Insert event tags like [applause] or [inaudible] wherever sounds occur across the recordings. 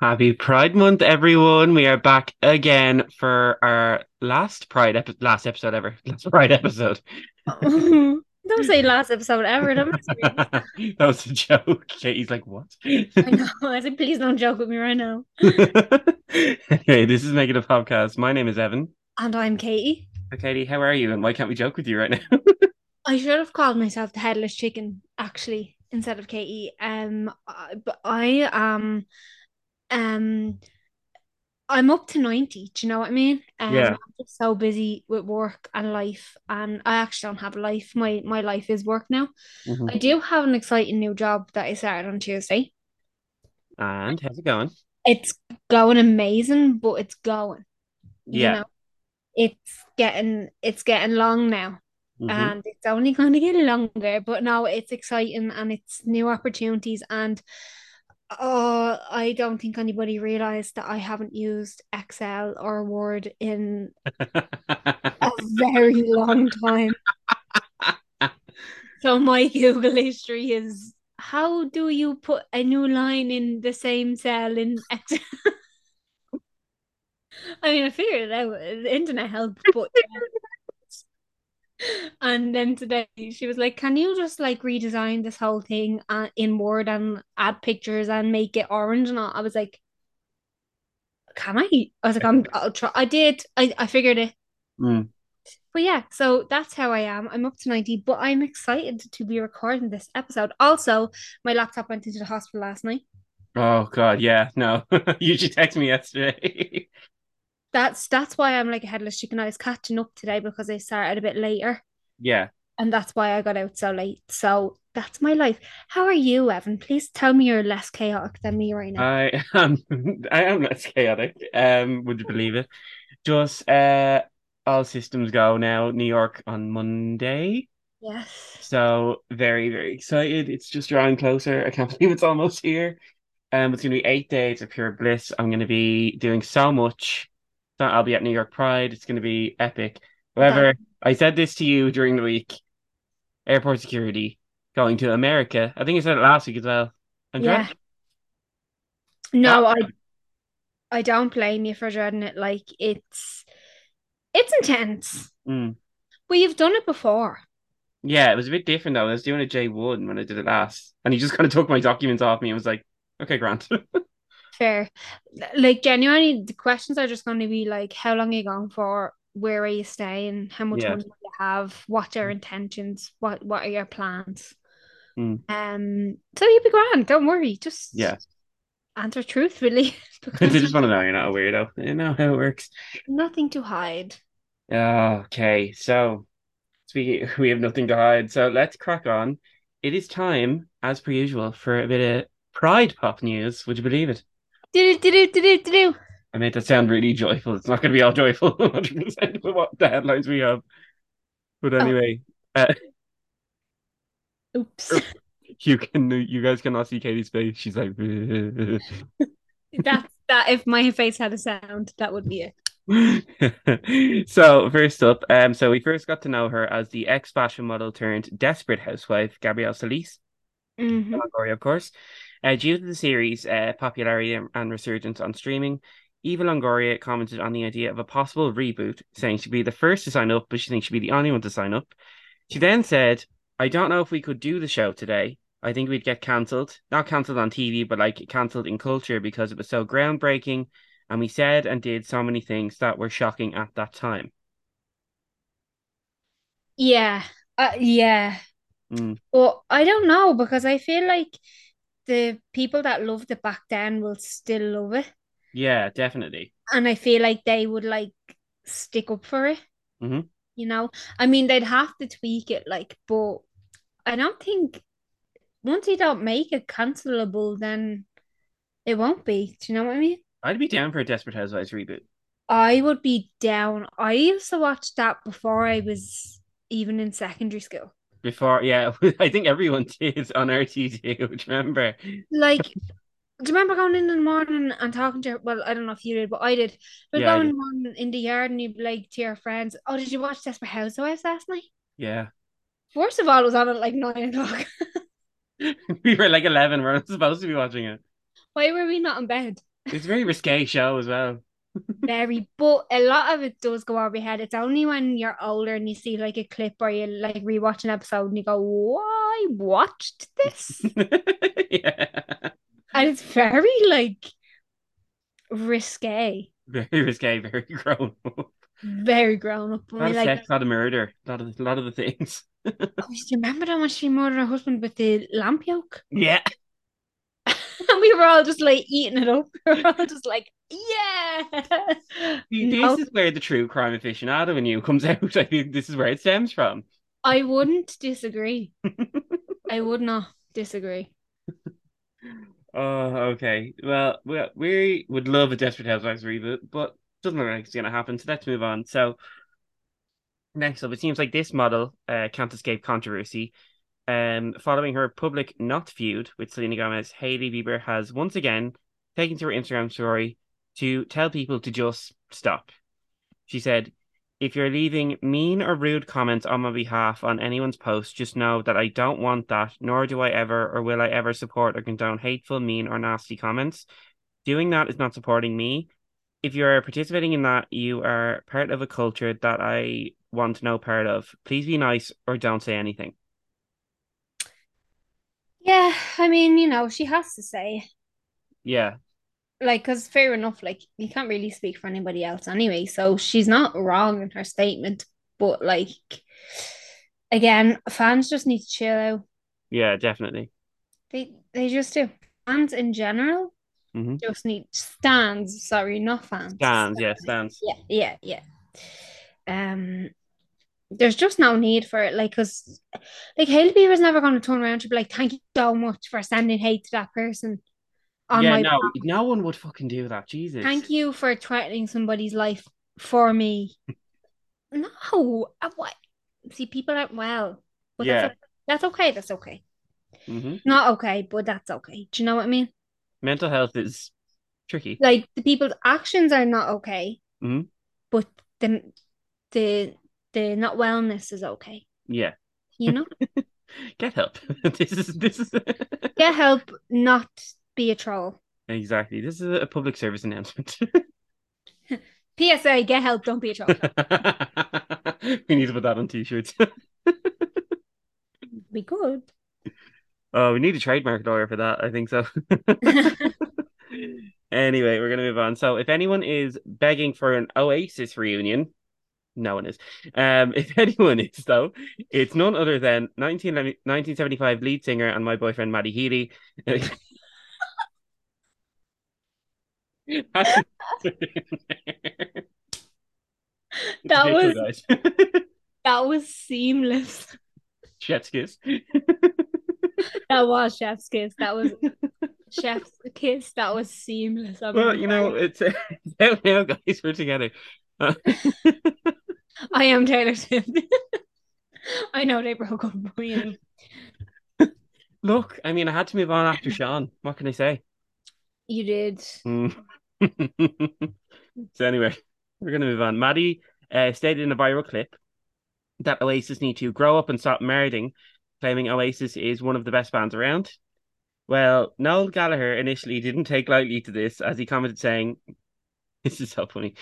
Happy Pride Month, everyone. We are back again for our last Pride epi- last episode ever. [laughs] Last Pride episode. [laughs] Don't say last episode ever. That, [laughs] that was a joke. Katie's like, what? I know. I said, please don't joke with me right now. anyway, this is Make It A Popcast. My name is Evan. And I'm Katie. Katie, how are you? And why can't we joke with you right now? I should have called myself the headless chicken, actually, instead of Katie. Um, but I am, um, I'm up to 90. Do you know what I mean? Um, Yeah. I'm just so busy with work and life, and I actually don't have a life. My my life is work now. Mhm. I do have an exciting new job that I started on Tuesday. And how's it going? It's going amazing, but it's going. you Yeah. know it's getting it's getting long now Mhm. and it's only going to get longer but no it's exciting and it's new opportunities and oh I don't think anybody realized that I haven't used Excel or Word in a [laughs] very long time so my [laughs] Google history is how do you put a new line in the same cell in Excel [laughs] I mean, I figured it out. The internet helped, but. And then today she was like, "Can you just like redesign this whole thing uh, in Word and add pictures and make it orange?" And all? I was like, "Can I?" I was like, "I'm. [laughs] I'll try." I did. I I figured it. Mm. But yeah, so that's how I am. I'm up to 90, but I'm excited to be recording this episode. Also, my laptop went into the hospital last night. Oh God, yeah, no. [laughs] you should text me yesterday. [laughs] That's that's why I'm like a headless chicken. I was catching up today because I started a bit later. yeah. and that's why I got out so late. So that's my life. How are you, Evan? Please tell me you're less chaotic than me right now. I am [laughs] I am less chaotic. Um, would you believe it? Just uh all systems go now. New York on Monday. yes. So very, very excited. It's just drawing closer. I can't [laughs] believe it's almost here. Um, it's gonna be eight days of pure bliss. I'm gonna be doing so much. I'll be at New York Pride. It's gonna be epic. However, I said this to you during the week. Airport security going to America. I think I said it last week as well. I'm Yeah. No, I I don't blame you for dreading it. Like it's it's intense. Mm. But you've done it before. Yeah, it was a bit different though. I was doing a J1 when I did it last, and he just kind of took my documents off me and was like, "Okay, Grant." [laughs] Fair. Like genuinely, the questions are just going to be like, how long are you going for? Where are you staying? How much Yeah. money do you have? What's your intentions? What What are your plans? Mm. Um. So you'll be grand. Don't worry. Just yeah, answer truthfully [laughs] [laughs] they because just want to know you're not a weirdo. You know how it works. nothing to hide. Okay, so speaking, [laughs] we have nothing to hide. So let's crack on. It is time, as per usual, for a bit of Pride Pop news. Would you believe it? Do do do do do do do. I made that sound really joyful. It's not going to be all joyful [laughs] 100% with what the headlines we have. But anyway, uh, Oops. [laughs] you can you guys cannot see Katie's face. She's like, [laughs] That's that. If my face had a sound, that would be it. so first up, um, so we first got to know her as the ex-fashion model turned desperate housewife, Gabrielle Solis, Mhm. Longoria, of course. Uh, due to the series' uh, popularity and, resurgence on streaming, Eva Longoria commented on the idea of a possible reboot, saying she'd be the first to sign up, but she thinks she'd be the only one to sign up. She then said, "I don't know if we could do the show today. I think we'd get cancelled, not cancelled on TV, but like cancelled in culture because it was so groundbreaking." And we said and did so many things that were shocking at that time. Yeah. Uh, yeah. Mm. But I don't know because I feel like the people that loved it back then will still love it, Yeah, definitely. and I feel like they would like stick up for it. Mhm. You know, I mean, they'd have to tweak it, like, but I don't think once you don't make it cancelable, then it won't be. Do you know what I mean? I'd be down for a Desperate Housewives reboot. I would be down. I used to watch that before I was even in secondary school. Before, yeah, [laughs] I think everyone [laughs] did on RTÉ. Remember? Like, do you remember going in the morning and talking to her? Well, I don't know if you did, but I did. But Yeah, going did. in the in the yard and you'd be like to your friends, "Oh, did you watch Desperate Housewives last night?" Yeah. First of all, it was on at like nine o'clock. [laughs] we were like 11. We're not supposed to be watching it. Why were we not in bed? It's a very risque show as well. Very, but a lot of it does go over your head. It's only when you're older and you see like a clip or you like rewatch an episode and you go, "Why watched this?" [laughs] yeah. and it's very like risque, Very risque, very grown up. very grown up. A I lot mean, like, sex, a lot of murder, a lot of a lot of the things. oh, do you remember that when she murdered her husband with the lamp yolk? Yeah. And [laughs] we were all just like eating it up. [laughs] We were all just like, yeah. This No, is where the true crime aficionado in you comes [laughs] out. I think this is where it stems from. I wouldn't disagree. I would not disagree. Oh, okay. Well, we we would love a Desperate Housewives reboot, but doesn't look like it's gonna happen. So let's move on. So next up, it seems like this model uh, can't escape controversy. Um, following her public not feud with Selena Gomez, Hailey Bieber has once again taken to her Instagram story to tell people to just stop. She said, "If you're leaving mean or rude comments on my behalf on anyone's post, just know that I don't want that, nor do I ever or will I ever support or condone hateful, mean, or nasty comments. Doing that is not supporting me. If you're participating in that, you are part of a culture that I want no part of. Please be nice or don't say anything." Yeah, I mean, you know, she has to say, Yeah, like, because fair enough, like, you can't really speak for anybody else anyway. So she's not wrong in her statement. But, like, again, fans just need to chill out. yeah, definitely. They they just do. Fans in general hmm just need stands. Sorry, not fans. Stands, yeah, stands. Yeah, yeah, yeah. Um, there's just no need for it. Like, cause like Hailey Bieber's never going to turn around to be like, "Thank you so much for sending hate to that person on Yeah, my no, behalf. no one would fucking do that. Jesus. Thank you for threatening somebody's life for me." [laughs] No, uh, what? See, people aren't well, but Yeah. that's that's okay. That's okay. hmm Not okay, but that's okay. Do you know what I mean? Mental health is tricky. Like the people's actions are not okay, Mhm. but the the the not wellness is okay. Yeah. You know, [laughs] Get help. [laughs] this is this is [laughs] get help, not be a troll. exactly. This is a public service announcement. PSA, get help, don't be a troll. we need to put that on t-shirts. Be good. Oh, we need a trademark lawyer for that. I think so. Anyway, we're gonna move on. So, if anyone is begging for an Oasis reunion, no one is. Um, [laughs] if anyone is though, it's none other than 19, 1975 lead singer and my boyfriend Matty Healy. That was [laughs] that was seamless. Chef's kiss. That was chef's kiss. That was chef's kiss. That was seamless. I'm Well, you know, it's, [laughs] out now, guys. We're together. I am Taylor Swift. [laughs] I know they broke up, but you know, look, I mean, I had to move on after Sean. What can I say? you did. Mm. [laughs] so anyway, we're gonna move on. Matty uh, stated in a viral clip that Oasis need to grow up and stop merding, claiming Oasis is one of the best bands around. Well, Noel Gallagher initially didn't take lightly to this, as he commented saying, [laughs] "This is so funny."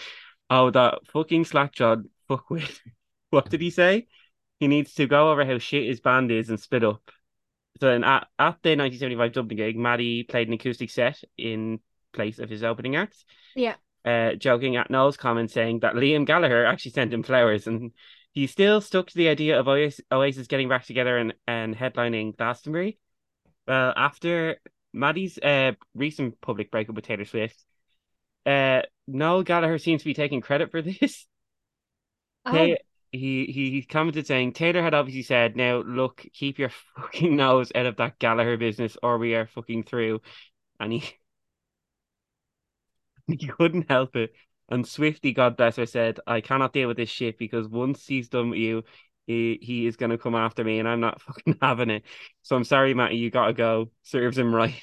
Oh, that fucking slackjawed fuckwit. [laughs] what did he say? He needs to go over how shit his band is and split up. So then at, at the 1975 Dublin gig, Matty played an acoustic set in place of his opening act, Yeah. uh, joking at Noel's comment saying that Liam Gallagher actually sent him flowers, and he still stuck to the idea of Oasis, Oasis getting back together and, and headlining Glastonbury. Well, after Matty's uh, recent public breakup with Taylor Swift, uh, Noel Gallagher seems to be taking credit for [laughs] this. Oh, Ta- um, he he commented saying Taylor had obviously said, "Now look, keep your fucking [laughs] nose out of that Gallagher business, or we are fucking through." And he [laughs] he couldn't help it. And Swifty, God bless her, said, "I cannot deal with this shit because once he's done with you, he he is gonna come after me, and I'm not [laughs] fucking having it. So I'm sorry, Matty, you gotta go. Serves him right."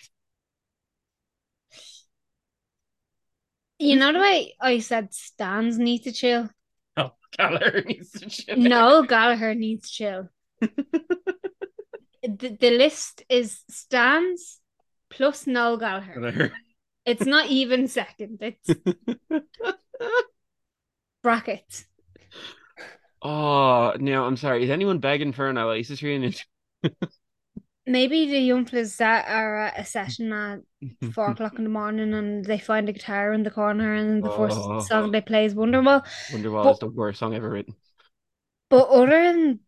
you know the way I said Stans need to chill. [laughs] Oh, Gallagher needs to chill. No, Gallagher needs to chill. [laughs] the, the list is Stans plus Noel Gallagher. Gallagher. It's not even second. It's [laughs] bracket. Oh no, I'm sorry. Is anyone begging for an Oasis reunion? Maybe the young fellas that are at a session at [laughs] four o'clock in the morning and they find a guitar in the corner and the first Oh. song they play is Wonderwall. Wonderwall But- is the worst song ever written. But other than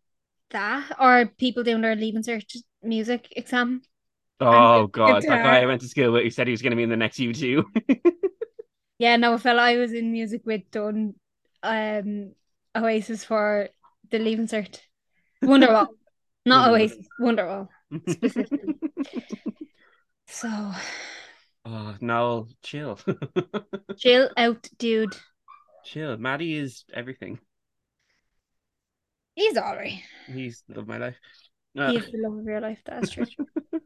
that, are people doing their leaving cert music exam? Oh god, that guitar. guy I went to school with he said he was going to be in the next U2. [laughs] Yeah, no, a fella I was in music with done um Oasis for the leaving cert. Wonderwall. [laughs] Not. Oasis, Wonderwall specifically. [laughs] So oh no, chill, [laughs] chill out, dude. chill. Matty is everything. He's alright. He's the love of my life. Uh, He's the love of your life, that's true. [laughs]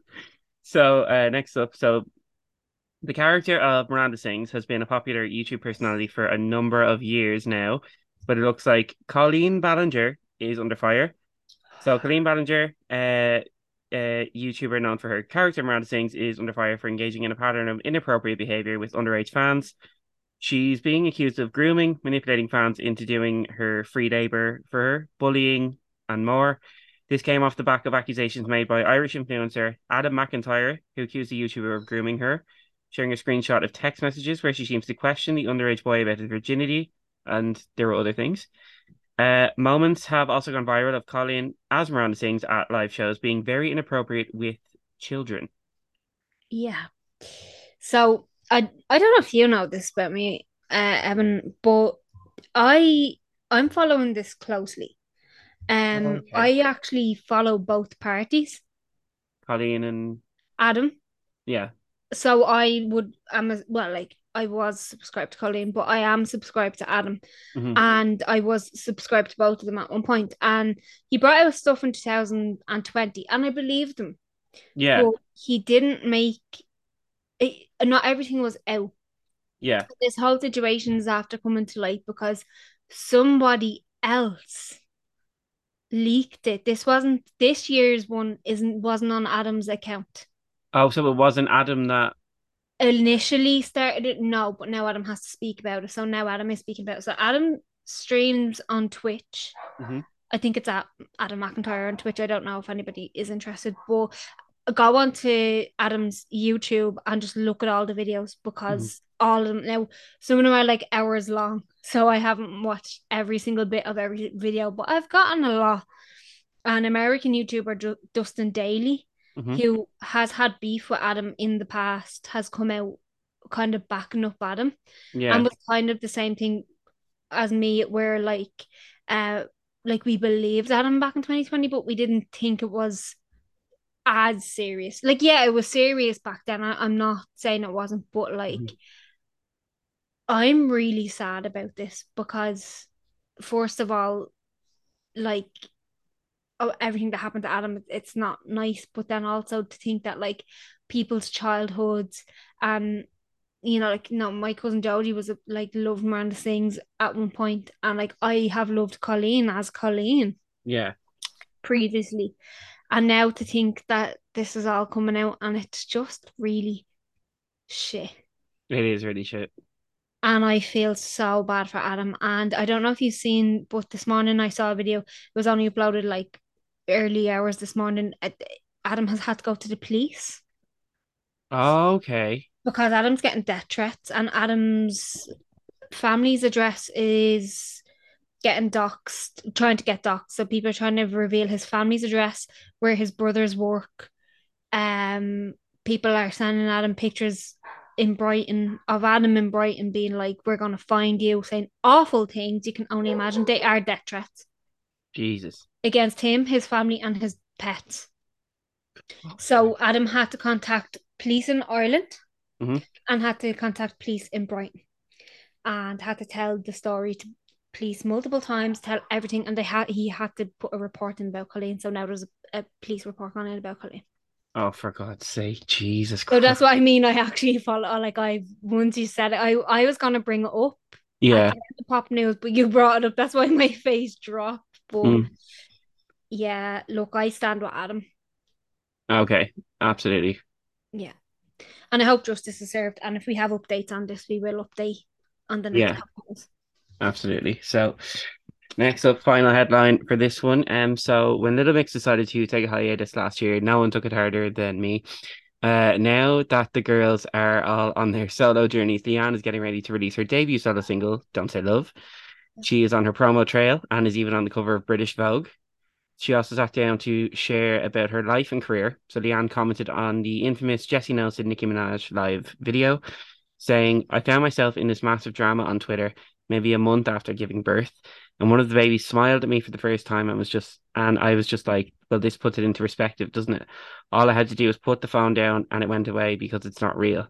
So uh, next up, so the character of Miranda Sings has been a popular YouTube personality for a number of years now, but it looks like Colleen Ballinger is under fire. So Colleen Ballinger, uh, uh, YouTuber known for her character Miranda Sings, is under fire for engaging in a pattern of inappropriate behavior with underage fans. She's being accused of grooming, manipulating fans into doing her free labor for her, bullying, and more. This came off the back of accusations made by Irish influencer Adam McIntyre, who accused the YouTuber of grooming her, sharing a screenshot of text messages where she seems to question the underage boy about his virginity, and there were other things. Uh, moments have also gone viral of Colleen, as Miranda sings at live shows, being very inappropriate with children. Yeah. So I I don't know if you know this about me, uh, Evan, but I I'm following this closely. Um, Okay. I actually follow both parties, Colleen and Adam. yeah, So I would I'm a, well, like I was subscribed to Colleen, but I am subscribed to Adam, Mhm. and I was subscribed to both of them at one point. And he brought out stuff in 2020, and I believed him. yeah, But he didn't make it. Not everything was out. yeah, this whole situation is after coming to light because somebody else leaked it. This wasn't this year's one isn't wasn't on Adam's account. Oh, so it wasn't Adam that. Initially started it, no, but now Adam has to speak about it. So now Adam is speaking about it. So Adam streams on Twitch. Mhm. I think it's at Adam McIntyre on Twitch. I don't know if anybody is interested, but go on to Adam's YouTube and just look at all the videos because all of them now some of them are like hours long. So I haven't watched every single bit of every video, but I've gotten a lot. An American YouTuber, Dustin Dailey, Mhm. who has had beef with Adam in the past, has come out kind of backing up Adam Yeah, and was kind of the same thing as me, where like uh like we believed Adam back in 2020, but we didn't think it was as serious. Like, yeah, it was serious back then. I, I'm not saying it wasn't, but like Mhm. I'm really sad about this because first of all, like oh, everything that happened to Adam, it's not nice. But then also to think that like people's childhoods and you know, like no, my cousin Jodie was like loved Miranda Sings at one point, and like I have loved Colleen as Colleen yeah, previously, and now to think that this is all coming out and it's just really shit. it is really shit. And I feel so bad for Adam. And I don't know if you've seen, but this morning I saw a video. It was only uploaded like early hours this morning. Uh, Adam has had to go to the police Okay, because Adam's getting death threats, and Adam's family's address is getting doxxed, trying to get doxxed. So people are trying to reveal his family's address, where his brothers work. Um, people are sending Adam pictures in Brighton of Adam in Brighton being like, "We're gonna find you," saying awful things. You can only imagine they are death threats Jesus. against him, his family, and his pets. So Adam had to contact police in Ireland Mhm. and had to contact police in Brighton and had to tell the story to police multiple times, tell everything, and they had he had to put a report in about Colleen. So now there's a, a police report on it about Colleen. Oh, for God's sake, Jesus Christ. So that's what I mean. I actually follow like I once you said it, I I was gonna bring it up yeah, the pop news, but you brought it up. That's why my face dropped. But Mm. yeah, look, I stand with Adam. okay, absolutely. Yeah. And I hope justice is served. And if we have updates on this, we will update on the next Yeah. Absolutely. So next up, final headline for this one. Um, so when Little Mix decided to take a hiatus last year, no one took it harder than me. Uh, now that the girls are all on their solo journeys, Leigh-Anne is getting ready to release her debut solo single, Don't Say Love. She is on her promo trail and is even on the cover of British Vogue. She also sat down to share about her life and career. So Leigh-Anne commented on the infamous Jesy Nelson Nicki Minaj live video, saying, I found myself in this massive drama on Twitter maybe a month after giving birth. And one of the babies smiled at me for the first time and was just and I was just like, well, this puts it into perspective, doesn't it? All I had to do was put the phone down and it went away because it's not real.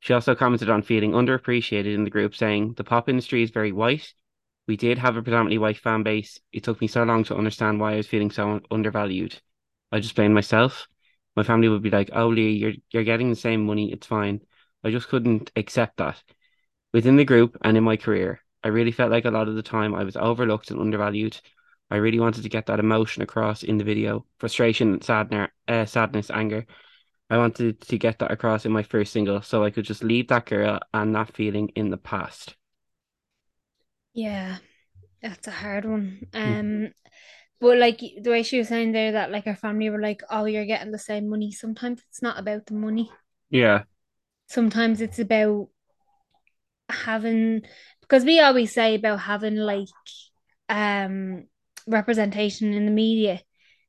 She also commented on feeling underappreciated in the group, saying the pop industry is very white. We did have a predominantly white fan base. It took me so long to understand why I was feeling so undervalued. I just blamed myself. My family would be like, "Oh, Lee, you're you're getting the same money. It's fine." I just couldn't accept that. Within the group and in my career, I really felt like a lot of the time I was overlooked and undervalued. I really wanted to get that emotion across in the video frustration, sadness, uh, sadness, anger. I wanted to get that across in my first single so I could just leave that girl and that feeling in the past. Yeah, that's a hard one. Mm. Um, but like the way she was saying there that like her family were like, "Oh, you're getting the same money." Sometimes it's not about the money. Yeah. Sometimes it's about having because we always say about having like um representation in the media,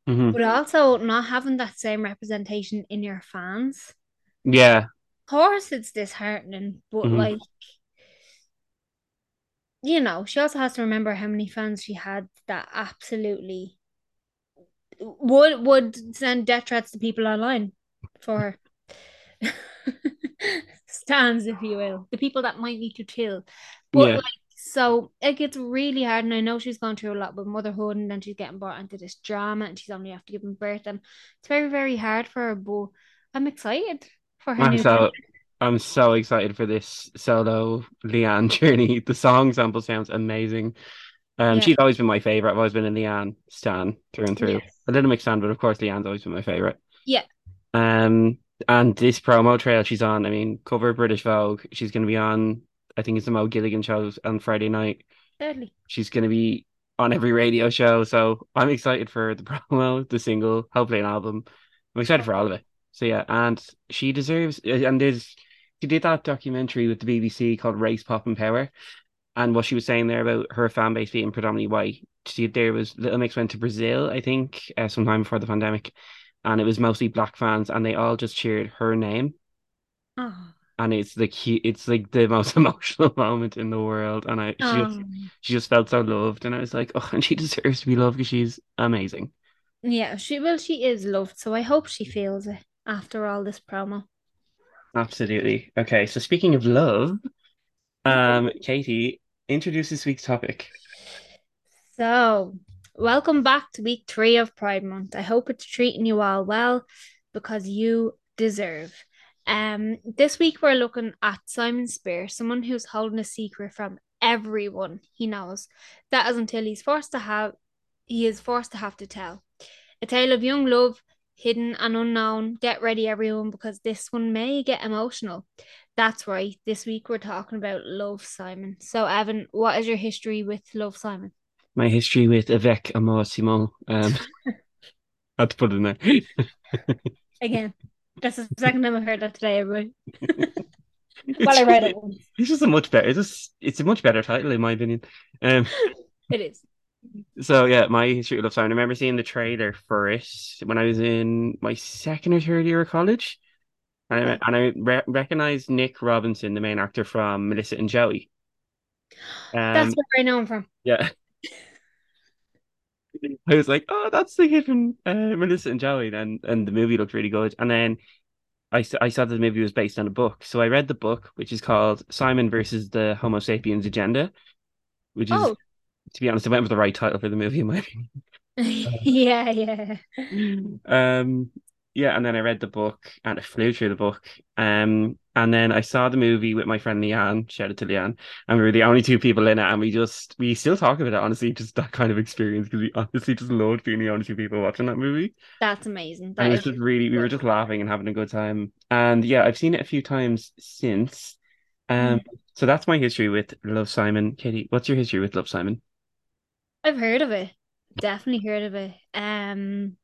hmm but also not having that same representation in your fans. Yeah. Of course, it's disheartening, but Mhm. like you know, she also has to remember how many fans she had that absolutely would would send death threats to people online for her. [laughs] Stands, if you will, the people that might need to chill. But Yeah. like, so it gets really hard, and I know she's gone through a lot with motherhood, and then she's getting brought into this drama, and she's only after giving birth, and it's very, very hard for her. But I'm excited for her I'm new so I'm so excited for this solo Leigh-Anne [laughs] journey. The song sample sounds amazing. Um, Yeah. she's always been my favorite. I've always been a Leigh-Anne stan through and through. Yes. A little mixed stan, but of course Leigh-Anne's always been my favorite. Yeah. Um, and this promo trail she's on, I mean, cover British Vogue. She's going to be on, I think it's the Mo Gilligan shows on Friday night. Deadly. She's going to be on every radio show. So I'm excited for the [laughs] promo, the single, hopefully an album. I'm excited for all of it. So yeah, and she deserves. And there's she did that documentary with the BBC called Race Pop and Power, and what she was saying there about her fan base being predominantly white. She there was Little Mix went to Brazil, I think, uh, sometime before the pandemic, and it was mostly black fans, and they all just cheered her name, Oh. and it's like he, it's like the most [laughs] emotional moment in the world, and I she just, Oh. she just felt so loved, and I was like, oh, and she deserves to be loved because she's amazing. Yeah, she well, she is loved, so I hope she feels it after all this promo. Absolutely. Okay, so speaking of love, um, [laughs] Katie, introduce this week's topic. So, welcome back to week three of Pride Month. I hope it's treating you all well because you deserve. Um, this week we're looking at Simon Spier, someone who's holding a secret from everyone he knows. That is until he's forced to have he is forced to have to tell. A tale of young love, hidden and unknown. Get ready, everyone, because this one may get emotional. That's right. This week we're talking about Love Simon. So, Evan, what is your history with Love Simon? My history with Avec Amour Simon. Um, [laughs] had to put it in there. [laughs] Again, that's the second time I've heard that today, everybody. [laughs] well, I read it once. It's just a much better. It's just, it's a much better title in my opinion. Um, It is. So yeah, my history of Love Simon. I remember seeing the trailer for it when I was in my second or third year of college, and I, and I re- recognized Nick Robinson, the main actor from Melissa and Joey. Um, That's where I know him from. Yeah. [laughs] I was like, oh, that's the kid from uh, Melissa and Joey, and and the movie looked really good. And then I saw that the movie was based on a book, so I read the book, which is called Simon versus the Homo Sapiens Agenda, which is, Oh, to be honest, I went with the right title for the movie in my opinion. [laughs] yeah, yeah. Um, Yeah, and then I read the book and I flew through the book. Um, and then I saw the movie with my friend Leanne, shout out to Leanne, and we were the only two people in it, and we just we still talk about it, honestly, just that kind of experience because we honestly just loved being the only two people watching that movie. That's amazing. That And it was just really we were just laughing and having a good time. And yeah, I've seen it a few times since. Um, Mhm. so that's my history with Love Simon. Katie, what's your history with Love Simon? I've heard of it. Definitely heard of it. Um,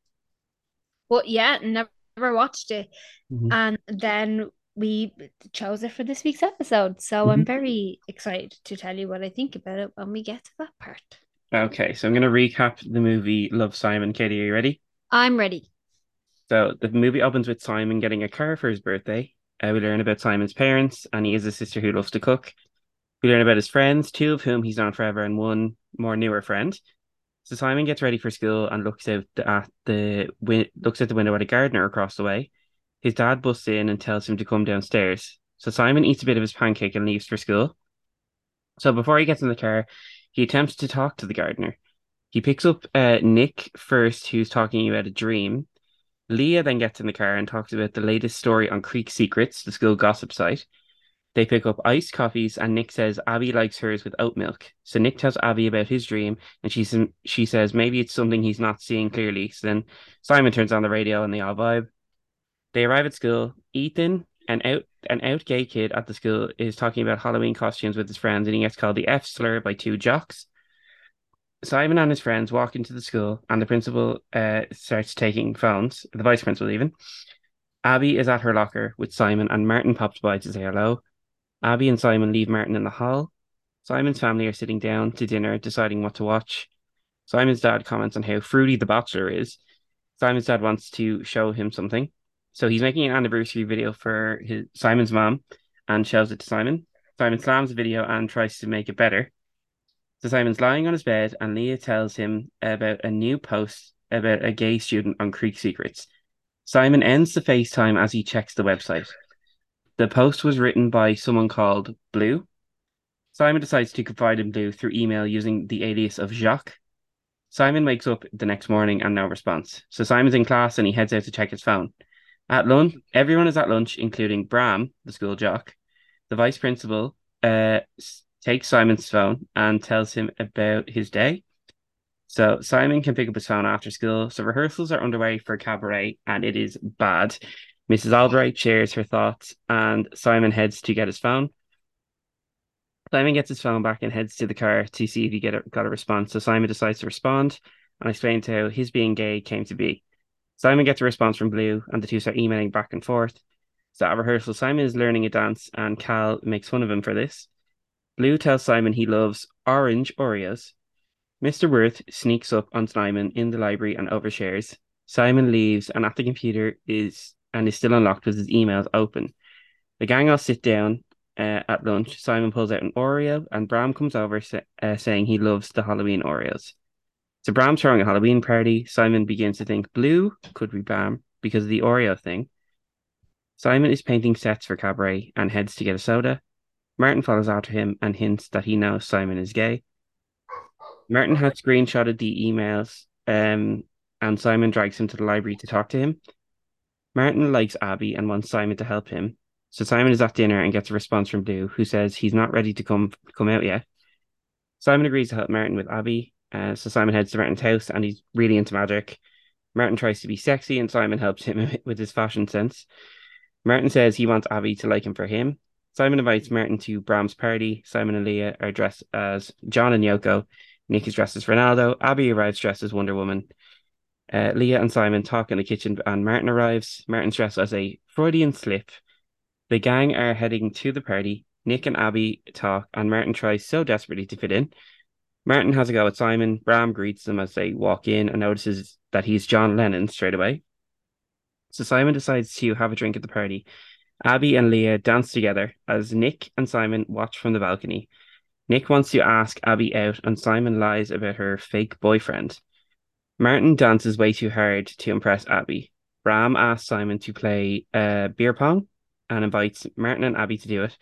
but yeah, never watched it. Mhm. And then we chose it for this week's episode. So I'm Mhm. very excited to tell you what I think about it when we get to that part. Okay, so I'm gonna recap the movie Love Simon. Katie, are you ready? I'm ready. So the movie opens with Simon getting a car for his birthday. Uh, we learn about Simon's parents, and he has a sister who loves to cook. We learn about his friends, two of whom he's known forever, and one more newer friend. So Simon gets ready for school and looks out at the win- looks at the window at a gardener across the way. His dad busts in and tells him to come downstairs. So Simon eats a bit of his pancake and leaves for school. So before he gets in the car, he attempts to talk to the gardener. He picks up uh, Nick first, who's talking about a dream. Leah then gets in the car and talks about the latest story on Creek Secrets, the school gossip site. They pick up iced coffees, and Nick says Abby likes hers with oat milk. So Nick tells Abby about his dream, and she she says maybe it's something he's not seeing clearly. So then Simon turns on the radio, and they all vibe. They arrive at school. Ethan, an out an out gay kid at the school, is talking about Halloween costumes with his friends, and he gets called the F slur by two jocks. Simon and his friends walk into the school, and the principal uh, starts taking phones, the vice principal even. Abby is at her locker with Simon, and Martin pops by to say hello. Abby and Simon leave Martin in the hall. Simon's family are sitting down to dinner, deciding what to watch. Simon's dad comments on how fruity the bachelor is. Simon's dad wants to show him something. So he's making an anniversary video for his Simon's mom and shows it to Simon. Simon slams the video and tries to make it better. So Simon's lying on his bed, and Leah tells him about a new post about a gay student on Creek Secrets. Simon ends the FaceTime as he checks the website. The post was written by someone called Blue. Simon decides to confide in Blue through email using the alias of Jacques. Simon wakes up the next morning and no response. So Simon's in class and he heads out to check his phone. At lunch, everyone is at lunch, including Bram, the school jock. The vice principal uh, takes Simon's phone and tells him about his day. So Simon can pick up his phone after school. So rehearsals are underway for cabaret, and it is bad. Mrs. Albright shares her thoughts, and Simon heads to get his phone. Simon gets his phone back and heads to the car to see if he get a, got a response. So Simon decides to respond and explains how his being gay came to be. Simon gets a response from Blue, and the two start emailing back and forth. So at rehearsal, Simon is learning a dance, and Cal makes fun of him for this. Blue tells Simon he loves orange Oreos. Mr. Worth sneaks up on Simon in the library and overshares. Simon leaves, and at the computer is and is still unlocked with his emails open. The gang all sit down uh, at lunch. Simon pulls out an Oreo, and Bram comes over sa- uh, saying he loves the Halloween Oreos. So Bram's throwing a Halloween party. Simon begins to think Blue could be Bram because of the Oreo thing. Simon is painting sets for cabaret and heads to get a soda. Martin follows after him and hints that he knows Simon is gay. Martin had screenshotted the emails, um, and Simon drags him to the library to talk to him. Martin likes Abby and wants Simon to help him. So Simon is at dinner and gets a response from Blue, who says he's not ready to come come out yet. Simon agrees to help Martin with Abby. Uh, so Simon heads to Martin's house and he's really into magic. Martin tries to be sexy and Simon helps him [laughs] with his fashion sense. Martin says he wants Abby to like him for him. Simon invites Martin to Bram's party. Simon and Leah are dressed as John and Yoko. Nick is dressed as Ronaldo. Abby arrives dressed as Wonder Woman. Uh, Leah and Simon talk in the kitchen and Martin arrives. Martin's dressed as a Freudian slip. The gang are heading to the party. Nick and Abby talk, and Martin tries so desperately to fit in. Martin has a go at Simon. Bram greets them as they walk in and notices that he's John Lennon straight away. So Simon decides to have a drink at the party. Abby and Leah dance together as Nick and Simon watch from the balcony. Nick wants to ask Abby out, and Simon lies about her fake boyfriend. Martin dances way too hard to impress Abby. Bram asks Simon to play uh, beer pong and invites Martin and Abby to do it.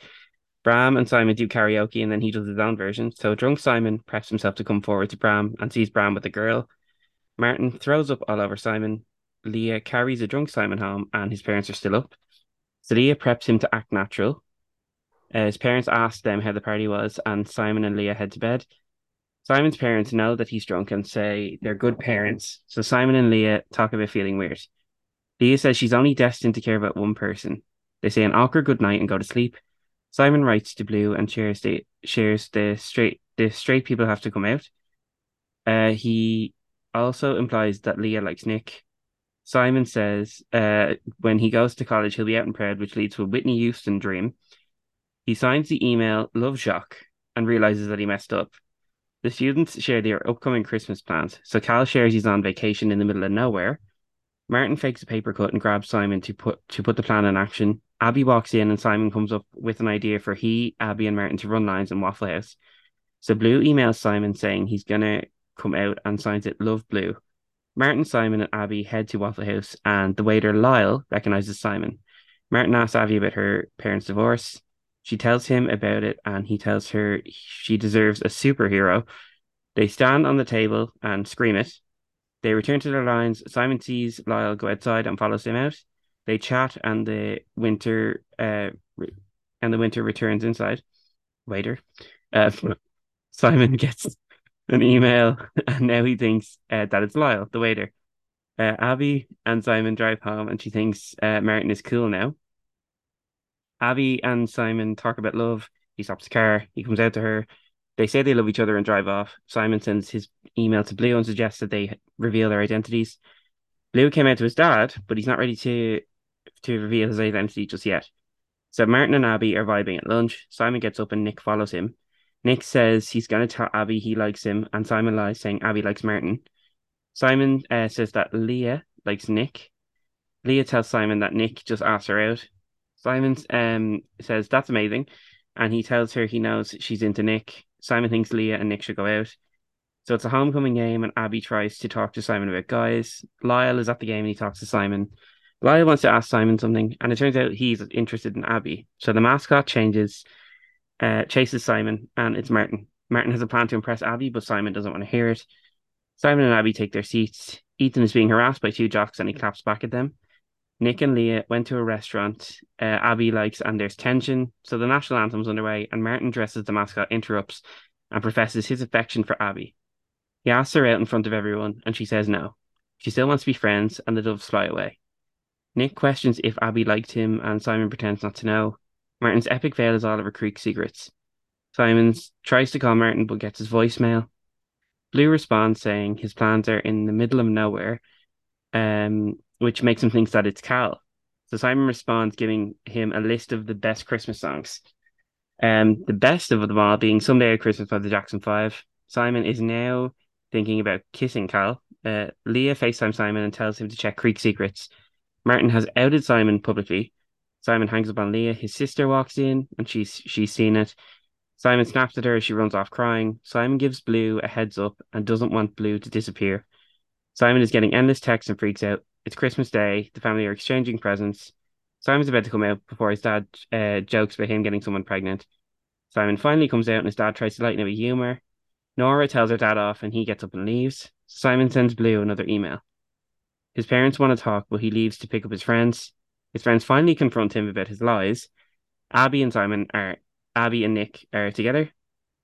Bram and Simon do karaoke and then he does his own version. So drunk Simon preps himself to come forward to Bram and sees Bram with a girl. Martin throws up all over Simon. Leah carries a drunk Simon home and his parents are still up. So Leah preps him to act natural. Uh, his parents ask them how the party was, and Simon and Leah head to bed. Simon's parents know that he's drunk and say they're good parents. So Simon and Leah talk about feeling weird. Leah says she's only destined to care about one person. They say an awkward good night and go to sleep. Simon writes to Blue and shares the shares the straight the straight people have to come out. Uh, he also implies that Leah likes Nick. Simon says uh, when he goes to college, he'll be out and proud, which leads to a Whitney Houston dream. He signs the email Love Jacques and realizes that he messed up. The students share their upcoming Christmas plans, so Cal shares he's on vacation in the middle of nowhere. Martin fakes a paper cut and grabs Simon to put to put the plan in action. Abby walks in and Simon comes up with an idea for he, Abby, and Martin to run lines in Waffle House. So Blue emails Simon saying he's gonna come out and signs it Love Blue. Martin, Simon, and Abby head to Waffle House, and the waiter Lyle recognizes Simon. Martin asks Abby about her parents' divorce. She tells him about it, and he tells her she deserves a superhero. They stand on the table and scream it. They return to their lines. Simon sees Lyle go outside and follows him out. They chat, and the winter, uh, and the winter returns inside. Waiter, uh, [laughs] Simon [laughs] gets an email, [laughs] and now he thinks uh, that it's Lyle, the waiter. Uh, Abby and Simon drive home, and she thinks uh, Martin is cool now. Abby and Simon talk about love. He stops the car. He comes out to her. They say they love each other and drive off. Simon sends his email to Blue and suggests that they reveal their identities. Blue came out to his dad, but he's not ready to to reveal his identity just yet. So Martin and Abby are vibing at lunch. Simon gets up and Nick follows him. Nick says he's going to tell Abby he likes him, and Simon lies, saying Abby likes Martin. Simon uh, says that Leah likes Nick. Leah tells Simon that Nick just asked her out. Simon um, says that's amazing, and he tells her he knows she's into Nick. Simon thinks Leah and Nick should go out. So it's a homecoming game, and Abby tries to talk to Simon about guys. Lyle is at the game and he talks to Simon. Lyle wants to ask Simon something, and it turns out he's interested in Abby. So the mascot changes, uh, chases Simon, and it's Martin. Martin has a plan to impress Abby, but Simon doesn't want to hear it. Simon and Abby take their seats. Ethan is being harassed by two jocks and he claps back at them. Nick and Leah went to a restaurant uh, Abby likes, and there's tension. So the national anthem's underway, and Martin, dresses the mascot, interrupts and professes his affection for Abby. He asks her out in front of everyone, and she says no. She still wants to be friends, and the doves fly away. Nick questions if Abby liked him, and Simon pretends not to know. Martin's epic fail is Oliver Creek secrets. Simon tries to call Martin but gets his voicemail. Blue responds saying his plans are in the middle of nowhere, um, which makes him think that it's Cal. So Simon responds, giving him a list of the best Christmas songs. Um, the best of them all being Someday at Christmas by the Jackson Five. Simon is now thinking about kissing Cal. Uh, Leah FaceTimes Simon and tells him to check Creek secrets. Martin has outed Simon publicly. Simon hangs up on Leah. His sister walks in and she's she's seen it. Simon snaps at her as she runs off crying. Simon gives Blue a heads up and doesn't want Blue to disappear. Simon is getting endless texts and freaks out. It's Christmas Day. The family are exchanging presents. Simon's about to come out before his dad uh, jokes about him getting someone pregnant. Simon finally comes out and his dad tries to lighten it with humor. Nora tells her dad off and he gets up and leaves. Simon sends Blue another email. His parents want to talk, but he leaves to pick up his friends. His friends finally confront him about his lies. Abby and Simon are Abby and Nick are together.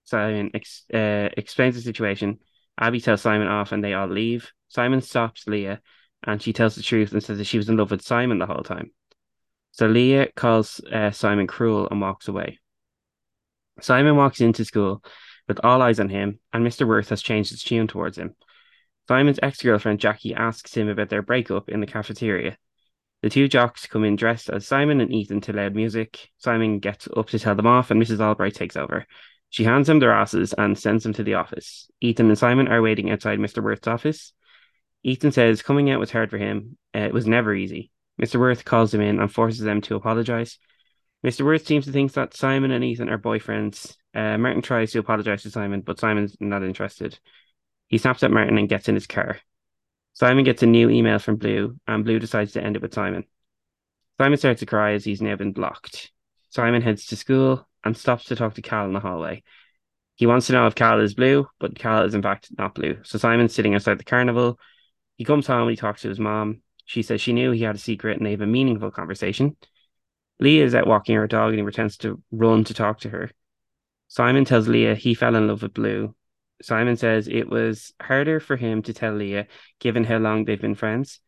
Simon ex, uh, explains the situation. Abby tells Simon off and they all leave. Simon stops Leah and she tells the truth and says that she was in love with Simon the whole time. So Leah calls uh, Simon cruel and walks away. Simon walks into school with all eyes on him, and Mr. Worth has changed his tune towards him. Simon's ex girlfriend Jackie asks him about their breakup in the cafeteria. The two jocks come in dressed as Simon and Ethan to loud music. Simon gets up to tell them off, and Mrs. Albright takes over. She hands him their asses and sends them to the office. Ethan and Simon are waiting outside Mr. Worth's office. Ethan says coming out was hard for him. Uh, it was never easy. Mr. Worth calls him in and forces them to apologize. Mr. Worth seems to think that Simon and Ethan are boyfriends. Uh, Martin tries to apologize to Simon, but Simon's not interested. He snaps at Martin and gets in his car. Simon gets a new email from Blue, and Blue decides to end it with Simon. Simon starts to cry as he's now been blocked. Simon heads to school and stops to talk to Cal in the hallway. He wants to know if Cal is blue, but Cal is in fact not blue. So Simon's sitting outside the carnival, he comes home, and he talks to his mom. She says she knew he had a secret and they have a meaningful conversation. Leah is out walking her dog and he pretends to run to talk to her. Simon tells Leah he fell in love with Blue. Simon says it was harder for him to tell Leah given how long they've been friends.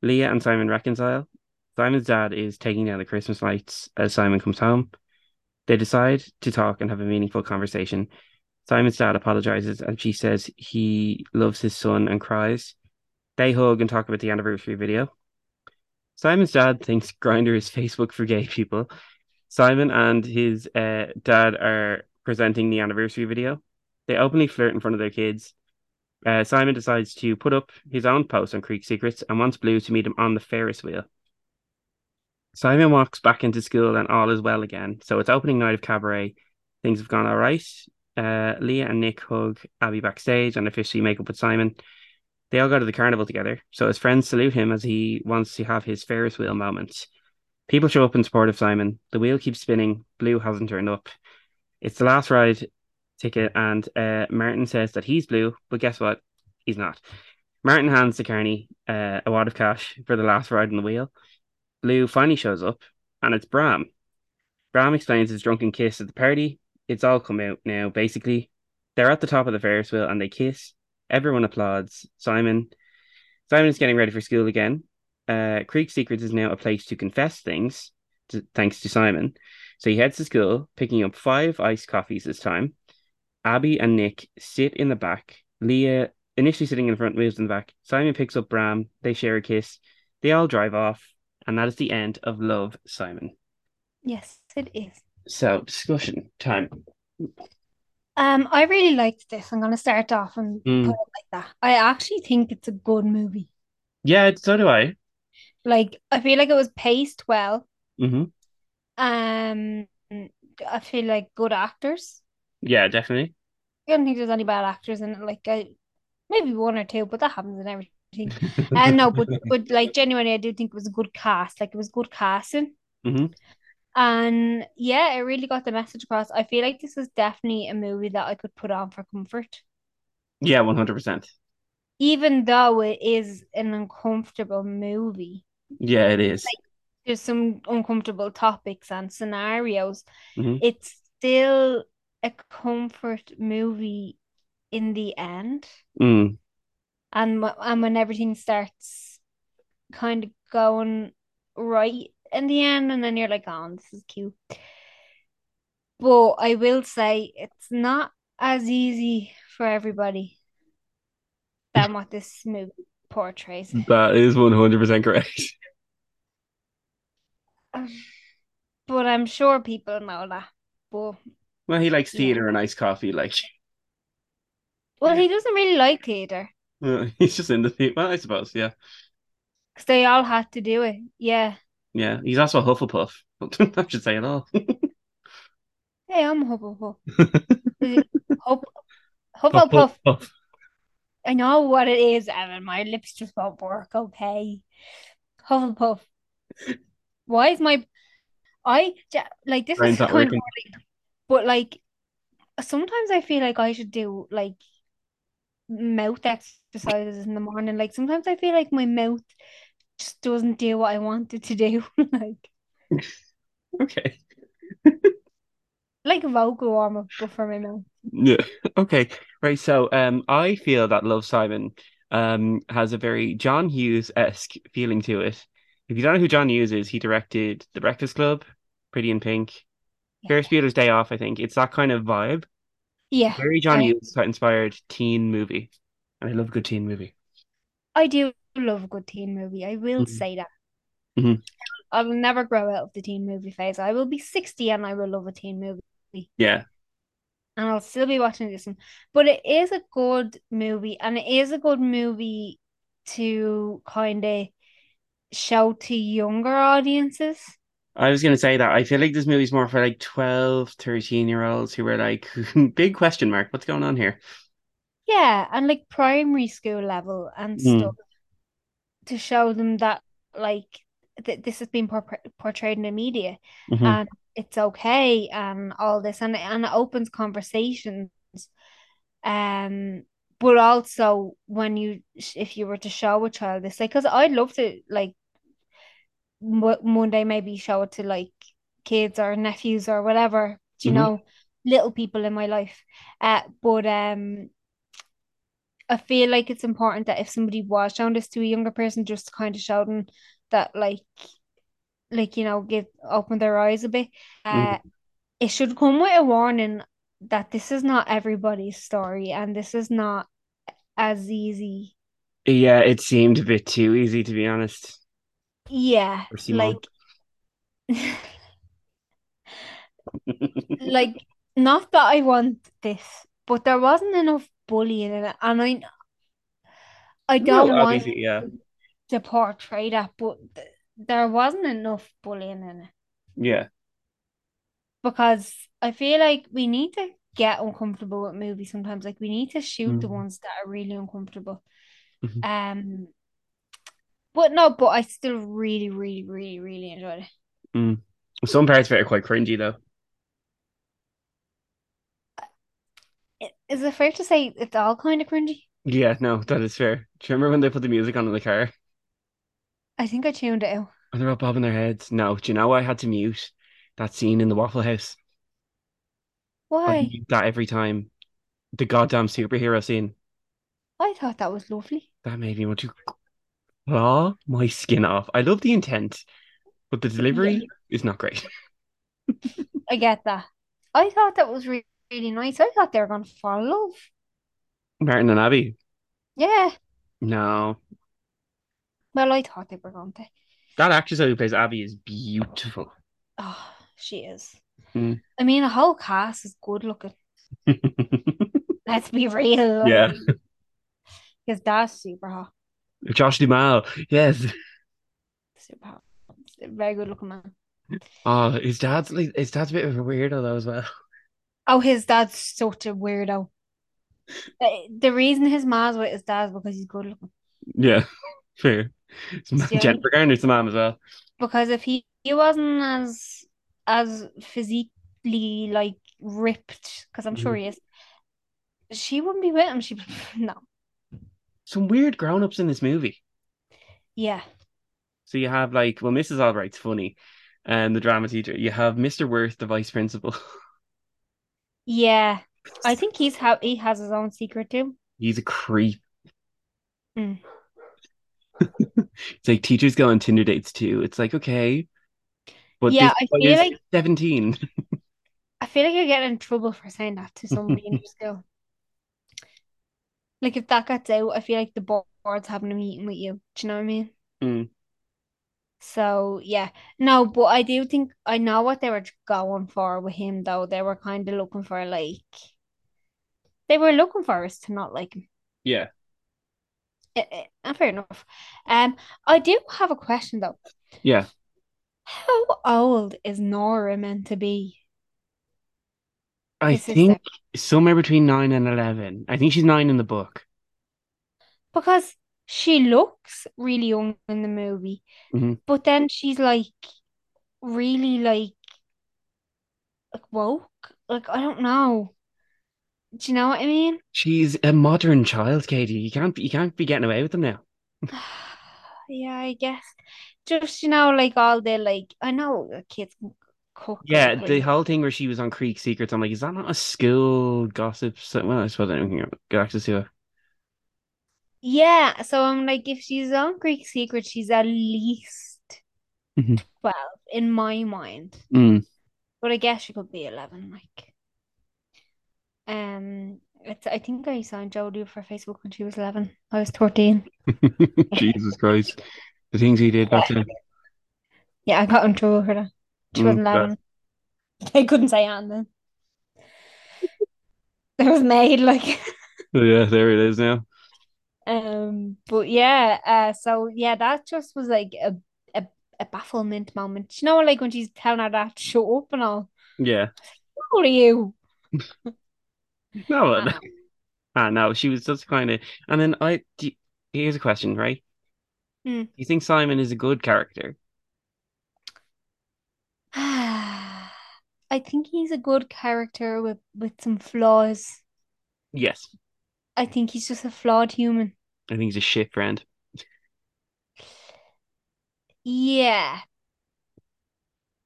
Leah and Simon reconcile. Simon's dad is taking down the Christmas lights as Simon comes home. They decide to talk and have a meaningful conversation. Simon's dad apologizes and she says he loves his son and cries. They hug and talk about the anniversary video. Simon's dad thinks Grindr is Facebook for gay people. Simon and his uh, dad are presenting the anniversary video. They openly flirt in front of their kids. Uh, Simon decides to put up his own post on Creek Secrets and wants Blue to meet him on the Ferris wheel. Simon walks back into school and all is well again. So it's opening night of Cabaret. Things have gone all right. Uh, Leah and Nick hug Abby backstage and officially make up with Simon. They all go to the carnival together. So his friends salute him as he wants to have his Ferris wheel moment. People show up in support of Simon. The wheel keeps spinning. Blue hasn't turned up. It's the last ride ticket, and uh, Martin says that he's blue, but guess what? He's not. Martin hands to Carney uh, a wad of cash for the last ride on the wheel. Blue finally shows up, and it's Bram. Bram explains his drunken kiss at the party. It's all come out now, basically. They're at the top of the Ferris wheel and they kiss. Everyone applauds. Simon Simon is getting ready for school again. Uh, Creek Secrets is now a place to confess things, to, thanks to Simon. So he heads to school, picking up five iced coffees this time. Abby and Nick sit in the back. Leah, initially sitting in front, moves in the back. Simon picks up Bram. They share a kiss. They all drive off. And that is the end of Love, Simon. Yes, it is. So, discussion time. Um, I really liked this. I'm gonna start off and Mm. put it like that. I actually think it's a good movie. Yeah, so do I. Like, I feel like it was paced well. hmm Um, I feel like good actors. Yeah, definitely. I don't think there's any bad actors in it. Like, I, maybe one or two, but that happens in everything. And [laughs] no, but but like genuinely, I do think it was a good cast. Like, it was good casting. hmm And yeah, it really got the message across. I feel like this is definitely a movie that I could put on for comfort. Yeah, 100%. Even though it is an uncomfortable movie, Yeah, it is. there's some uncomfortable topics and scenarios. Mhm. It's still a comfort movie in the end. Mm. And, and when everything starts kind of going right in the end, and then you're like, oh, this is cute. But I will say it's not as easy for everybody than what this movie portrays. That is 100% correct. [laughs] [sighs] But I'm sure people know that. But Well, he likes Yeah. theater and iced coffee. Like, well, he doesn't really like theater [laughs] he's just in the theater. Well, I suppose, yeah. because they all had to do it. Yeah. Yeah, he's also a Hufflepuff. [laughs] I should say it all. Hey, I'm Hufflepuff. [laughs] Huff- Hufflepuff. Hufflepuff. I know what it is, Evan. My lips just won't work. Okay. Hufflepuff. Why is my I like this Brain's is kind of but like sometimes I feel like I should do like mouth exercises in the morning. Like sometimes I feel like my mouth just doesn't do what I wanted to do. [laughs] like Okay. like a vocal warm up but for my mouth. Yeah. Okay. Right. So, um, I feel that Love Simon, um, has a very John Hughes-esque feeling to it. If you don't know who John Hughes is, he directed The Breakfast Club, Pretty in Pink, Yeah. Ferris Bueller's Day Off. I think it's that kind of vibe. Yeah. Very John I- Hughes inspired teen movie, and I love a good teen movie. I do love a good teen movie. I will Mhm. say that. Mhm. I will never grow out of the teen movie phase. I will be 60 and I will love a teen movie. Yeah. And I'll still be watching this one. But it is a good movie and it is a good movie to kind of show to younger audiences. I was going to say that I feel like this movie's more for like 12, 13 year olds who were like, [laughs] big question mark, what's going on here? Yeah, and like primary school level and Mm. stuff to show them that like th this has been por portrayed in the media. Mhm. and it's okay and all this and and it opens conversations um but also when you if you were to show a child this like because I'd love to like one day maybe show it to like kids or nephews or whatever you mm-hmm. know little people in my life uh but um I feel like it's important that if somebody was showing this to a younger person just kind of shouting that like like you know give open their eyes a bit uh mm. it should come with a warning that this is not everybody's story and this is not as easy. Yeah, it seemed a bit too easy to be honest. Yeah, like [laughs] like not that I want this, but there wasn't enough bullying in it, and I I don't no, want yeah. to portray that, but th- there wasn't enough bullying in it. Yeah, because I feel like we need to get uncomfortable with movies sometimes. Like we need to shoot mm-hmm. the ones that are really uncomfortable. Mm-hmm. Um, but no, but I still really, really, really, really enjoyed it. Mm. Some parts of it are quite cringy though. Is it fair to say it's all kind of cringy? Yeah, no, that is fair. Do you remember when they put the music on in the car? I think I tuned it out. And they're all bobbing their heads. No, do you know I had to mute that scene in the Waffle House? Why? that every time. The goddamn superhero scene. I thought that was lovely. That made me want to claw my skin off. I love the intent, but the delivery yeah. is not great. [laughs] I get that. I thought that was really, really nice. I thought they were going to fall in love. Martin and Abby. Yeah. No. Well, I thought they were going to. That actress who plays Abby is beautiful. Oh, she is. Mm. I mean, the whole cast is good looking. [laughs] Let's be real. Yeah. Because that's super hot. Josh Duhamel, yes. Super hot. Very good looking man. Oh, his dad's like his dad's a bit of a weirdo though as well. Oh, his dad's such a weirdo. The reason his mom's with his dad is because he's good looking. Yeah, [laughs] fair. Jennifer Garner's the mom as well. Because if he, he wasn't as as physically like ripped because I'm sure mm-hmm. he is. She wouldn't be with him. She [laughs] no. Some weird grown-ups in this movie. Yeah. So you have like, well, Mrs. Albright's funny, and the drama teacher. You have Mr. Worth, the vice principal. [laughs] Yeah, I think he's how he has his own secret too. He's a creep. Mm. it's like teachers go on Tinder dates too. It's like okay, but yeah, I feel like 17. [laughs] I feel like you're getting in trouble for saying that to somebody in your school. Like if that gets out, I feel like the board's having a meeting with you. Do you know what I mean? Mm. So yeah, no, but I do think I know what they were going for with him though. They were kind of looking for like they were looking for us to not like him. Yeah. It, it, uh, fair enough. Um, I do have a question though. Yeah. How old is Nora meant to be? I think somewhere between nine and eleven. I think she's nine in the book. Because she looks really young in the movie, mm-hmm. but then she's like really like like woke. Like I don't know. Do you know what I mean? She's a modern child, Katie. You can't you can't be getting away with them now. [sighs] yeah, I guess just you know, like all the like I know kids cook. Yeah, the whole thing where she was on Creek Secrets, I'm like, is that not a school gossip? So, well, I suppose I don't get access to it. Yeah, so I'm like, if she's on Creek Secret, she's at least mm-hmm. twelve in my mind. Mm. But I guess she could be eleven, like. Um, it's. I think I signed Jodie for Facebook when she was eleven. I was thirteen. [laughs] Jesus Christ the things he did back then. Yeah, I got in trouble for that. She mm, wasn't allowed. [laughs] I couldn't say anything. There was made like. [laughs] yeah, there it is now. Um, but yeah, uh, so yeah, that just was like a a, a bafflement moment. You know, like when she's telling her that shut up and all. Yeah. What are you? [laughs] no, [laughs] um, ah, no, she was just kind of, and then I. Do, here's a question, right? Mm. You think Simon is a good character? [sighs] I think he's a good character with with some flaws. Yes. I think he's just a flawed human. I think he's a shit friend. Yeah.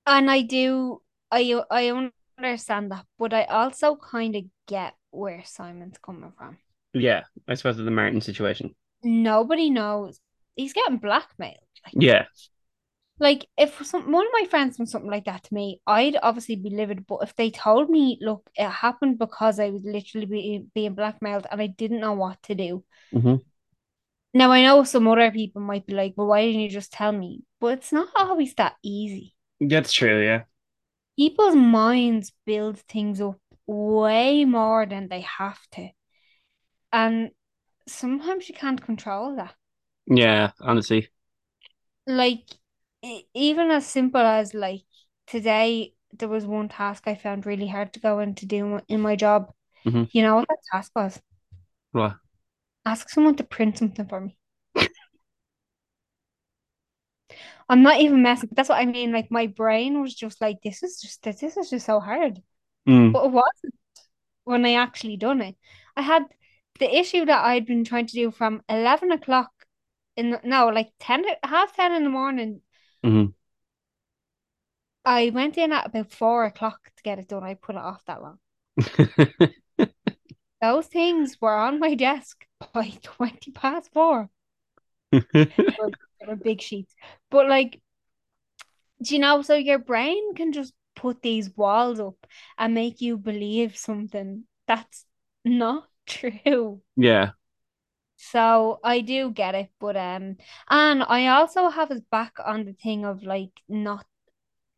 And I do I I understand that, but I also kind of get where Simon's coming from. Yeah, I suppose the Martin situation. Nobody knows. He's getting blackmailed. Like, Yeah. Like if some one of my friends done something like that to me, I'd obviously be livid. But if they told me, look, it happened because I was literally being, being blackmailed and I didn't know what to do. hmm Now I know some other people might be like, well, why didn't you just tell me? But it's not always that easy. That's true, yeah. People's minds build things up way more than they have to. And sometimes you can't control that. Yeah, honestly. Like, even as simple as like today, there was one task I found really hard to go into do in my job. hmm You know what that task was? Well, Ask someone to print something for me. [laughs] I'm not even messing. That's what I mean. Like my brain was just like, this is just this, this is just so hard. mm, But it wasn't when I actually done it. I had the issue that I'd been trying to do from 11 o'clock in the, no, like 10, half 10 in the morning. Hmm I went in at about four o'clock to get it done. I put it off that long. [laughs] Those things were on my desk by [laughs] 20 past four. They [laughs] were, they were big sheets. But like, do you know, so your brain can just put these walls up and make you believe something that's not true. Yeah. So I do get it, but um, and I also have his back on the thing of like not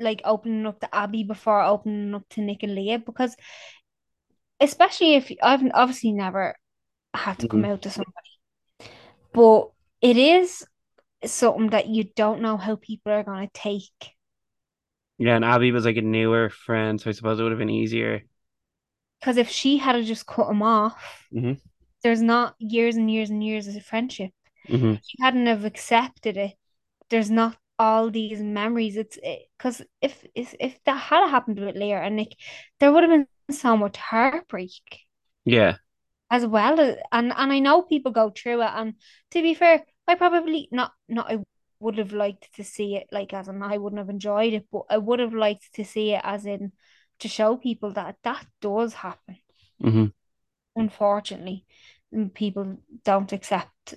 like opening up to Abby before opening up to Nick and Leah because especially if I've obviously never had to come Mhm. out to somebody, but it is something that you don't know how people are gonna take. Yeah, and Abby was like a newer friend, so I suppose it would have been easier. Because if she had to just cut him off, hmm there's not years and years and years of friendship. hmm She hadn't have accepted it. There's not all these memories. It's because if, if if that had happened with Leah and Nick, there would have been so much heartbreak Yeah. as well. as- And and I know people go through it. And to be fair, I probably not not I would have liked to see it like as in I wouldn't have enjoyed it, but I would have liked to see it as in to show people that that does happen. hmm Unfortunately, people don't accept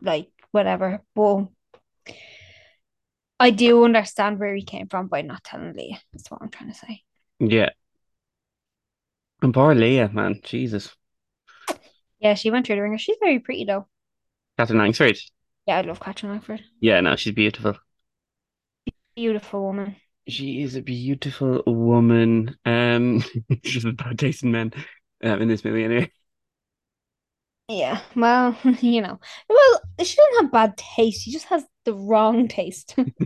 like whatever. But I do understand where he came from by not telling Leah. That's what I'm trying to say. Yeah. And poor Leah, man. Jesus. Yeah, she went through the ringer. She's very pretty though. Katherine Langford. Yeah, I love Katherine Langford. Yeah, no, she's beautiful. Beautiful woman. She is a beautiful woman. Um, [laughs] she's a bad taste in men. Um, in this movie, anyway. Yeah, well, [laughs] you know, well, she doesn't have bad taste. She just has the wrong taste. [laughs]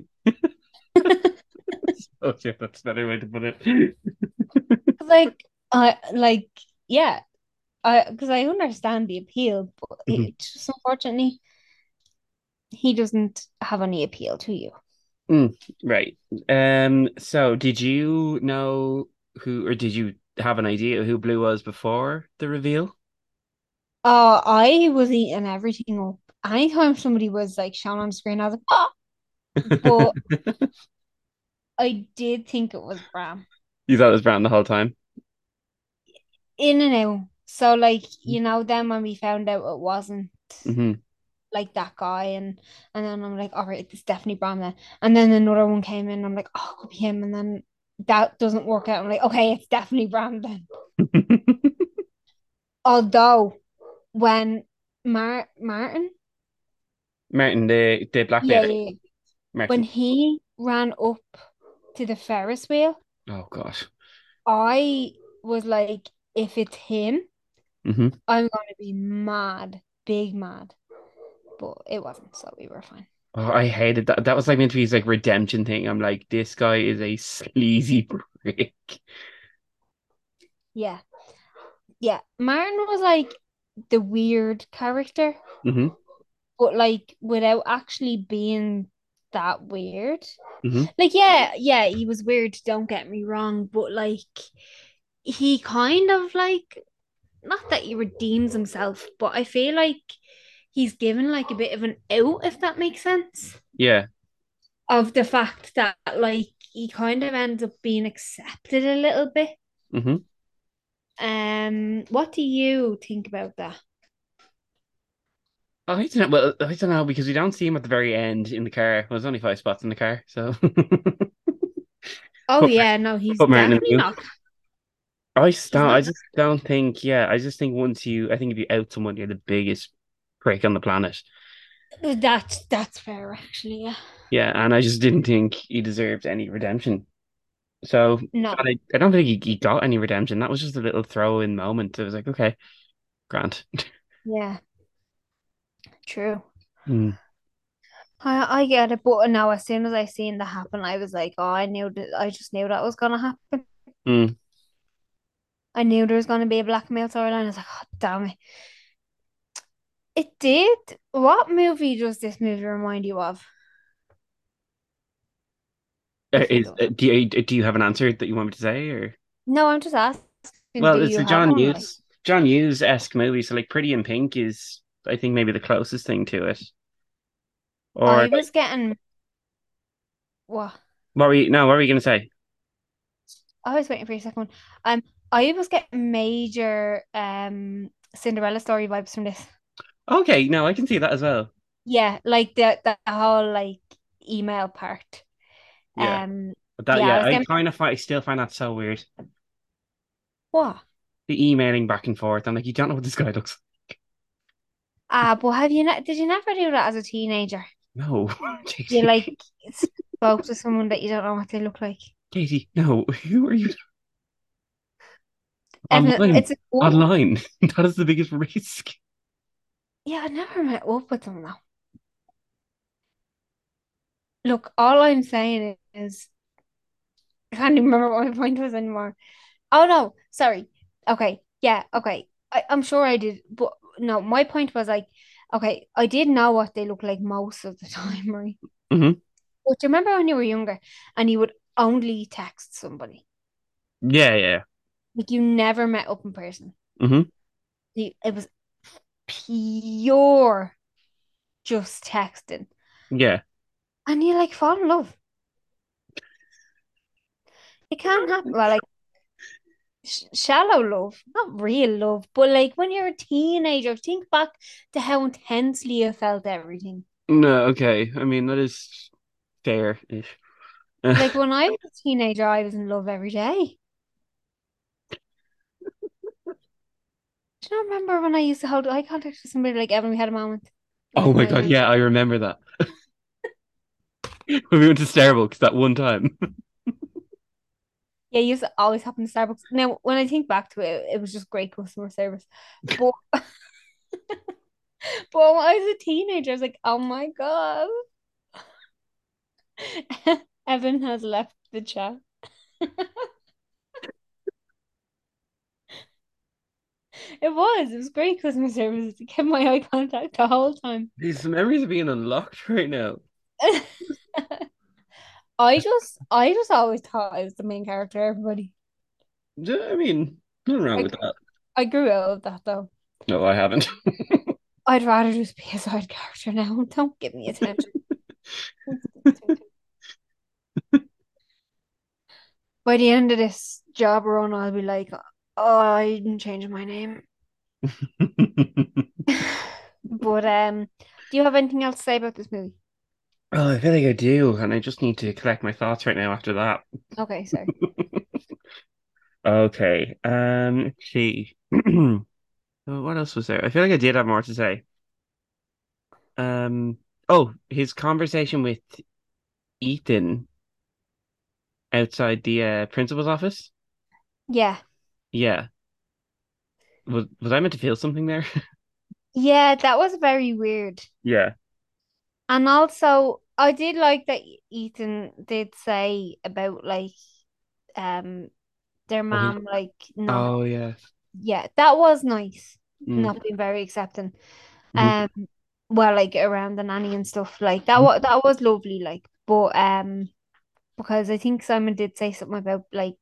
Oh, yeah, that's a better way to put it. [laughs] like, I like, yeah, I because I understand the appeal, but Mhm. it just unfortunately he doesn't have any appeal to you. Right. Um, so did you know who, or did you have an idea who Blue was before the reveal? Uh, I was eating everything up. Anytime somebody was like shown on screen, I was like, oh, but [laughs] I did think it was Bram You thought it was Bram the whole time? in and out. So like, you know, then when we found out it wasn't hmm like that guy and and then I'm like, all right, it's definitely Bram then. And then another one came in, I'm like, oh, it could be him. And then that doesn't work out. I'm like, okay, it's definitely Bram then. [laughs] Although when Mar Martin, Martin, the the black yeah, yeah, yeah. Martin. when he ran up to the Ferris wheel, Oh gosh. I was like, if it's him, hmm I'm gonna be mad, big mad. But it wasn't, so we were fine. Oh, I hated that. That was like meant to be his like redemption thing. I'm like, this guy is a sleazy [laughs] prick. Yeah. Yeah. Martin was like the weird character, hmm but like without actually being that weird. hmm Like, yeah, yeah, he was weird, don't get me wrong, but like he kind of like not that he redeems himself, but I feel like he's given like a bit of an out, if that makes sense, Yeah. of the fact that like he kind of ends up being accepted a little bit. hmm Um, what do you think about that? I don't know. Well, I don't know because we don't see him at the very end in the car. Well, there's only five spots in the car, so [laughs] Oh Put- yeah, no, he's put Martin in the definitely not. I don't. I just don't think. Yeah, I just think once you, I think if you out someone, you're the biggest prick on the planet. That's that's fair, actually. Yeah. Yeah, and I just didn't think he deserved any redemption. So No. I, I don't think he, he got any redemption. That was just a little throw in moment. It was like, okay, Grant. Yeah. True. Hmm. I I get it, but no, as soon as I seen that happen, I was like, oh, I knew that I just knew that was gonna happen. Hmm. I knew there was gonna be a blackmail storyline. I was like, oh damn it. It did. What movie does this movie remind you of? Uh, is, uh, do you do you have an answer that you want me to say, or No, I'm just asking. well, it's a John like- Hughes John Hughes esque movie. So like, Pretty in Pink is, I think, maybe the closest thing to it. Or I was getting what? what were you? No, what were you gonna say? I was waiting for your second one. Um, I was getting major um Cinderella story vibes from this. Okay, no, I can see that as well. Yeah, like the the whole like email part. Yeah. Um, But that, Yeah, I yeah, was I getting- kind of find, I still find that so weird. what? The emailing back and forth. I'm like, you don't know what this guy looks like. Ah, but have you not? Did you never do that as a teenager? No, [laughs] You like spoke to someone that you don't know what they look like. Katie, no. [laughs] Who are you? Online, it's online. [laughs] That is the biggest risk. Yeah, I never met up with them though. Look, all I'm saying is [laughs] I can't even remember what my point was anymore. Oh no, sorry. Okay, yeah, okay. I, I'm sure I did, but no, my point was like, okay, I did know what they look like most of the [laughs] time, right? Mm-hmm. But do you remember when you were younger and you would only text somebody? Yeah, yeah. Like you never met up in person. Mhm. You, it was pure just texting. Yeah. And you like fall in love. It can happen. Well, like sh shallow love, not real love, but like when you're a teenager, think back to how intensely you felt everything. No, okay. I mean, that is fair-ish. Like when I [laughs] was a teenager, I was in love every day. Do you not remember when I used to hold eye contact with somebody like Evan? We had a moment. Oh my God, yeah, I remember that. When [laughs] we went to Starbucks that one time. [laughs] Yeah, it used to always happen to Starbucks. Now, when I think back to it, it was just great customer service. But [laughs] but when I was a teenager, I was like, oh my God. [laughs] Evan has left the chat. [laughs] It was. It was great customer service to keep my eye contact the whole time. These memories are being unlocked right now. I just I just always thought I was the main character, everybody. Yeah, I mean, nothing wrong with that. I grew out of that though. No, I haven't. [laughs] I'd rather just be a side character now. [laughs] Don't give me attention. [laughs] By the end of this job run, I'll be like, oh, I didn't change my name. But um, do you have anything else to say about this movie? Oh, I feel like I do, and I just need to collect my thoughts right now after that. Okay, sorry. [laughs] Okay. Um, let's see. [clears throat] Oh, what else was there? I feel like I did have more to say. Um, oh, his conversation with Ethan outside the uh, principal's office. Yeah. Yeah. Was was I meant to feel something there? [laughs] Yeah, that was very weird. Yeah. And also, I did like that Ethan did say about like um their he- mom like not Oh, yeah. yeah, that was nice. Mm. Not being very accepting. Mhm. Um well like around the nanny and stuff like that Mhm. was that was lovely like but um because I think Simon did say something about like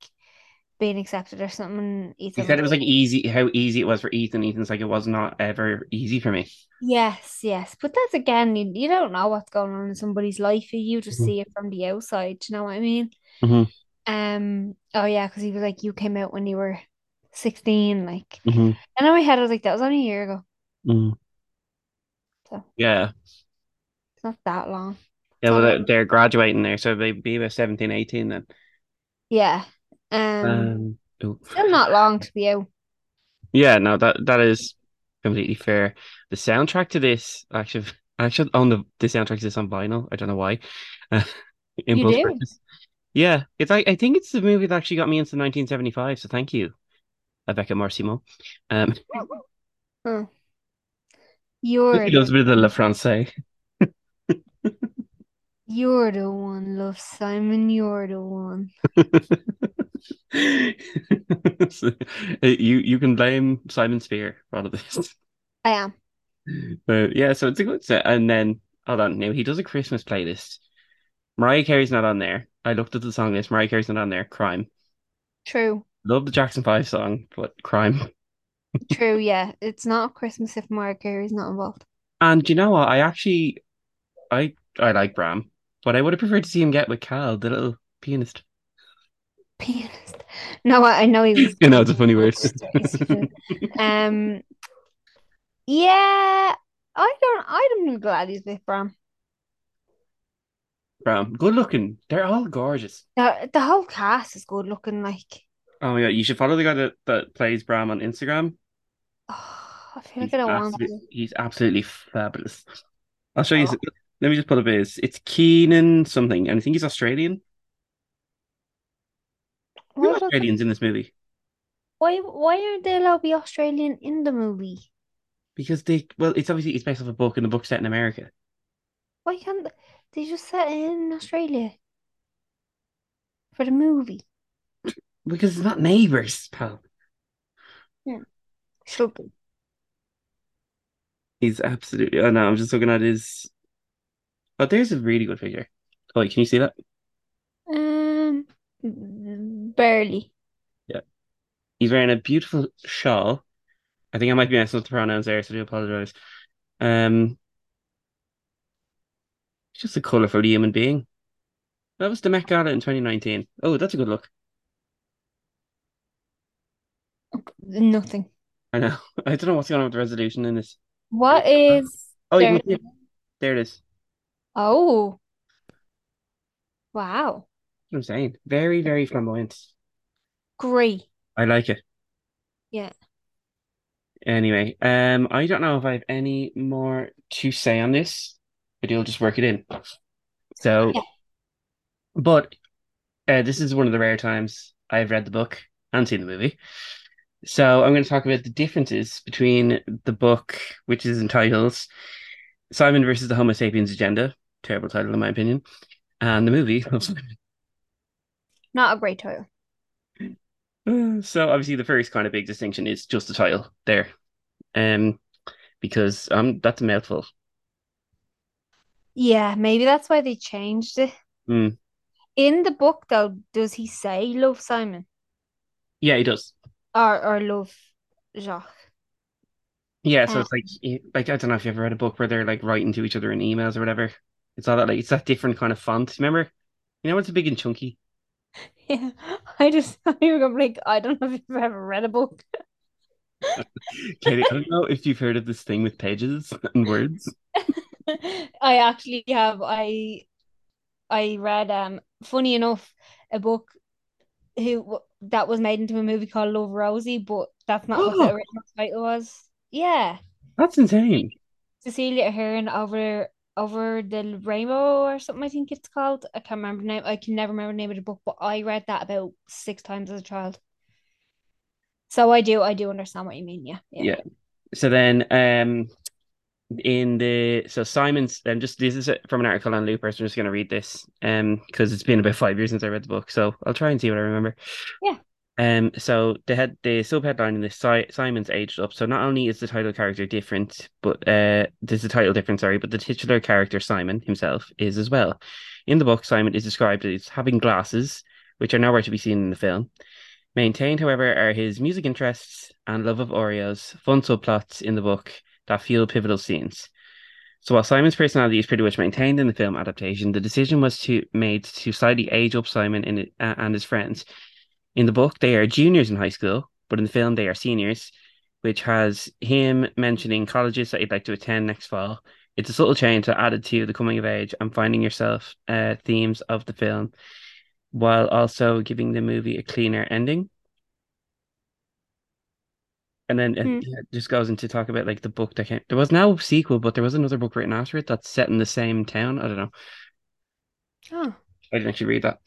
being accepted or something. He Ethan said it was like easy, how easy it was for Ethan. Ethan's like, it was not ever easy for me. Yes, yes. But that's again, you, you don't know what's going on in somebody's life. You just Mhm. see it from the outside. You know what I mean? Mhm. Um, oh yeah, because he was like, you came out when you were 16, like hmm and in my head I was like, that was only a year ago. hmm So Yeah. it's not that long. Yeah, well, they're, they're graduating there, so they'd be about 17, 18 then. Yeah. Um, Um, still not long to be out. Yeah, no, that that is completely fair. The soundtrack to this, actually, I [laughs] actually own the, the soundtrack to this on vinyl. I don't know why. [laughs] Uh, You impulse purchase. Yeah, it's I, I think it's the movie that actually got me into 1975. So thank you, Rebecca Marcimo. Um, Oh. [laughs] You're he does a the, bit of the Le Francais. you're the one, love Simon. You're the one. [laughs] So, you you can blame Simon Spier for all of this. I am. But yeah, so it's a good set. And then hold on, now he does a Christmas playlist. Mariah Carey's not on there. I looked at the song list. Mariah Carey's not on there. Crime. True. Love the Jackson Five song, but crime. [laughs] True, yeah. It's not Christmas if Mariah Carey's not involved. And do you know what? I actually, I I like Bram, but I would have preferred to see him get with Cal, the little pianist. Pianist. No, I, I know he was [laughs] You know, it's a funny word. um yeah. I don't I'm glad he's with Bram. Bram, good looking. They're all gorgeous. The, the whole cast is good looking like Oh my god, you should follow the guy that, that plays Bram on Instagram. oh, I feel He's, like I don't want to. he's absolutely fabulous. I'll show you. Oh. Let me just pull up his. It's Keiynan something, and I think he's Australian. Why, Australians in this movie? why why aren't they allowed to be Australian in the movie? Because they, well, it's obviously it's based off a book, and the book's set in America. Why can't they, just set it in Australia for the movie? Because it's not neighbors, pal. Should be. He's absolutely. Oh no, I'm just looking at his. Oh, there's a really good figure. Oh, wait, can you see that? Um, barely. Yeah. He's wearing a beautiful shawl. I think I might be messing with the pronouns there, so I do apologize. Um, just a colorful human being. That was the Met Gala in 2019. Oh, that's a good look. Nothing. I know. [laughs] I don't know what's going on with the resolution in this. What is Oh, there? it. There it is. Oh, wow. I'm saying. Very, very flamboyant. Great. I like it. Yeah. Anyway, um, I don't know if I have any more to say on this, but you'll just work it in. So, Yeah. but uh, this is one of the rare times I've read the book and seen the movie. So I'm going to talk about the differences between the book, which is entitled Simon versus the Homo sapiens Agenda, terrible title in my opinion, and the movie of Simon. Not a great title. Uh, So obviously the first kind of big distinction is just the title there. Um because um that's a mouthful. Yeah, maybe that's why they changed it. Hmm. In the book, though, does he say love Simon Yeah, he does. or or love Jacques? Yeah, so Uh, it's like like I don't know if you ever read a book where they're like writing to each other in emails or whatever. It's all that like it's that different kind of font. Remember? You know it's big and chunky. [laughs] Yeah, I just I am like I don't know if you've ever read a book. [laughs] Katie, I don't know if you've heard of this thing with pages [laughs] and words. I actually have. I I read um funny enough a book who that was made into a movie called Love Rosie, but that's not what the [gasps] original title was. Yeah, That's insane. Cecilia Ahern over over the rainbow or something. I think it's called. I can't remember name. I can never remember the name of the book, but I read that about six times as a child. So I do. I do understand what you mean. Yeah. Yeah. Yeah. So then um in the so Simon's and just this is from an article on Looper, so I'm just gonna read this um because it's been about five years since I read the book, so I'll try and see what I remember. Yeah. Um so the head the subheadline in this si Simon's aged up. So not only is the title character different, but uh there's a title different, sorry, but the titular character Simon himself is as well. In the book, Simon is described as having glasses, which are nowhere to be seen in the film. Maintained, however, are his music interests and love of Oreos, fun subplots in the book that fuel pivotal scenes. So while Simon's personality is pretty much maintained in the film adaptation, the decision was to made to slightly age up Simon in, uh, and his friends. In the book, they are juniors in high school, but in the film, they are seniors, which has him mentioning colleges that he'd like to attend next fall. It's a subtle change that added to the coming of age and finding yourself uh, themes of the film, while also giving the movie a cleaner ending. And then it, Hmm. it just goes into talk about like the book that came. There was no sequel, but there was another book written after it that's set in the same town. I don't know. Oh, I didn't actually read that.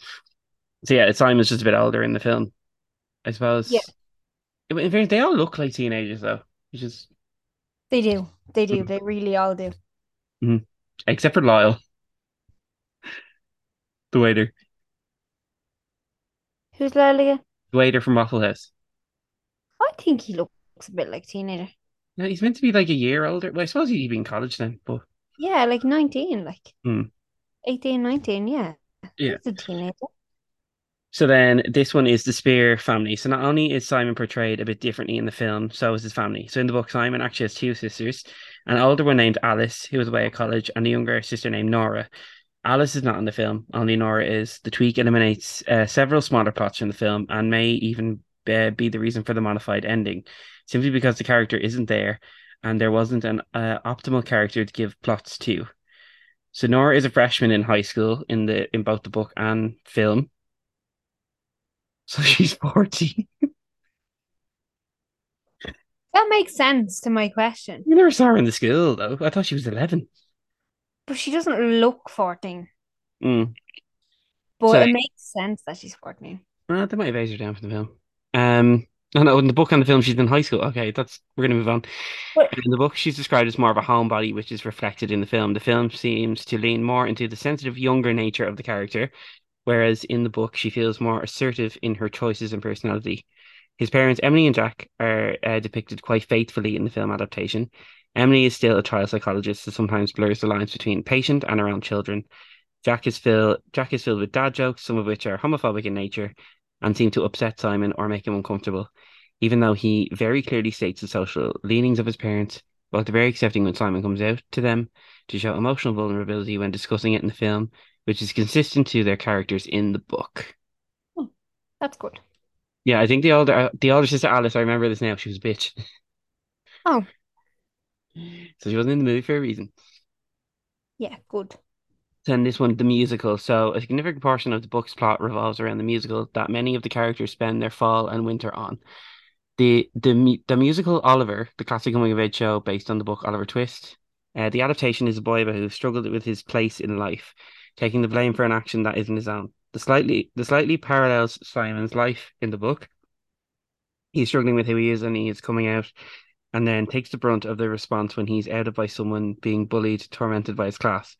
So yeah, Simon's just a bit older in the film, I suppose. Yeah. In fairness, they all look like teenagers though, which is they do. They do. They really all do. Hmm. except for Lyle, the waiter, Who's Lyle again? the waiter from Waffle House. I think he looks a bit like teenager. No, he's meant to be like a year older. Well, I suppose he'd be in college then, but Yeah, like 19, like Hmm. 18, 19, yeah. Yeah. He's a teenager. So then this one is the Spier family. So not only is Simon portrayed a bit differently in the film, so is his family. So in the book, Simon actually has two sisters, an older one named Alice, who was away at college, and a younger sister named Nora. Alice is not in the film, only Nora is. The tweak eliminates uh, several smaller plots from the film and may even uh, be the reason for the modified ending, simply because the character isn't there and there wasn't an uh, optimal character to give plots to. So Nora is a freshman in high school in the in both the book and film. [laughs] So she's 40. That makes sense to my question. You never saw her in the school, though. I thought she was 11. But she doesn't look 14. Mm. But So- it makes sense that she's 14. Well, they might have aged her down for the film. Um, no, no, in the book and the film, she's in high school. Okay, that's we're gonna move on. But- In the book, she's described as more of a homebody, which is reflected in the film. The film seems to lean more into the sensitive, younger nature of the character, whereas in the book, she feels more assertive in her choices and personality. His parents, Emily and Jack, are uh, depicted quite faithfully in the film adaptation. Emily is still a child psychologist, who sometimes blurs the lines between patient and her own children. Jack is filled. Jack is filled with dad jokes, some of which are homophobic in nature, and seem to upset Simon or make him uncomfortable. Even though he very clearly states the social leanings of his parents, both are very accepting when Simon comes out to them to show emotional vulnerability when discussing it in the film, which is consistent to their characters in the book. That's good. Yeah, I think the older uh, the older sister Alice, I remember this now. She was a bitch. Oh. So she wasn't in the movie for a reason. Yeah, good. Then this one, the musical. So a significant portion of the book's plot revolves around the musical that many of the characters spend their fall and winter on. The the the musical Oliver, the classic coming of age show based on the book Oliver Twist. Uh, the adaptation is a boy who struggled with his place in life, taking the blame for an action that isn't his own. The slightly the slightly parallels Simon's life in the book. He's struggling with who he is and he is coming out, and then takes the brunt of the response when he's outed by someone being bullied, tormented by his class.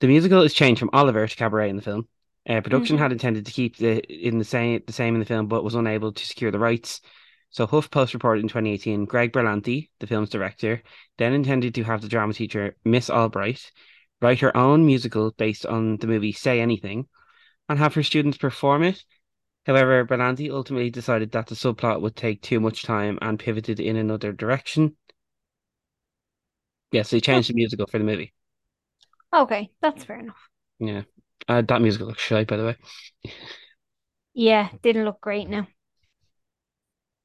The musical is changed from Oliver to Cabaret in the film. Uh, production Mhm. had intended to keep the in the same the same in the film, but was unable to secure the rights. So HuffPost reported in 2018, Greg Berlanti, the film's director, then intended to have the drama teacher Miss Albright write her own musical based on the movie Say Anything, and have her students perform it. However, Berlanti ultimately decided that the subplot would take too much time and pivoted in another direction. Yes, they changed the musical for the movie. Okay, that's fair enough. Yeah. Uh, that musical looks shy, by the way. Yeah, didn't look great now.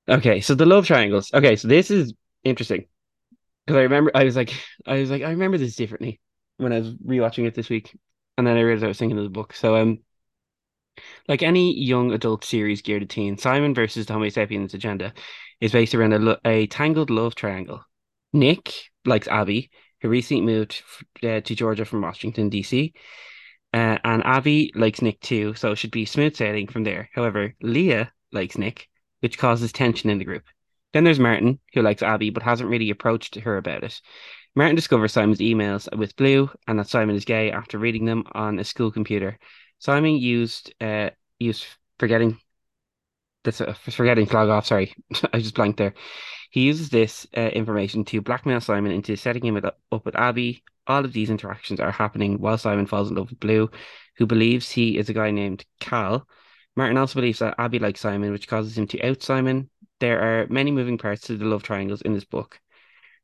Okay, so the love triangles. Okay, so this is interesting because I remember I was like, I was like, I remember this differently when I was rewatching it this week, and then I realized I was thinking of the book. So, um, like any young adult series geared at teens, Simon versus the Homo sapiens agenda is based around a, lo- a tangled love triangle. Nick likes Abby, who recently moved uh, to Georgia from Washington D.C. Uh, and Abby likes Nick too, so it should be smooth sailing from there. However, Leah likes Nick, which causes tension in the group. Then there's Martin, who likes Abby but hasn't really approached her about it. Martin discovers Simon's emails with Blue and that Simon is gay after reading them on a school computer. Simon used uh used forgetting this uh, forgetting flag off. Sorry, [laughs] I just blanked there. He uses this uh, information to blackmail Simon into setting him up up with Abby. All of these interactions are happening while Simon falls in love with Blue, who believes he is a guy named Cal. Martin also believes that Abby likes Simon, which causes him to out Simon. There are many moving parts to the love triangles in this book.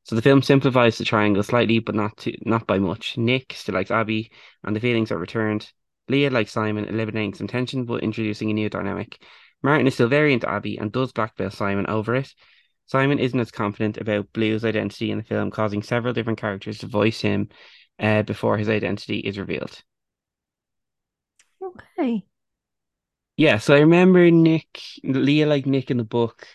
So the film simplifies the triangle slightly, but not to, not by much. Nick still likes Abby, and the feelings are returned. Leah likes Simon, eliminating some tension but introducing a new dynamic. Martin is still very into Abby and does blackmail Simon over it. Simon isn't as confident about Blue's identity in the film, causing several different characters to voice him uh, before his identity is revealed. Okay. Yeah, so I remember Nick, Leah like Nick in the book.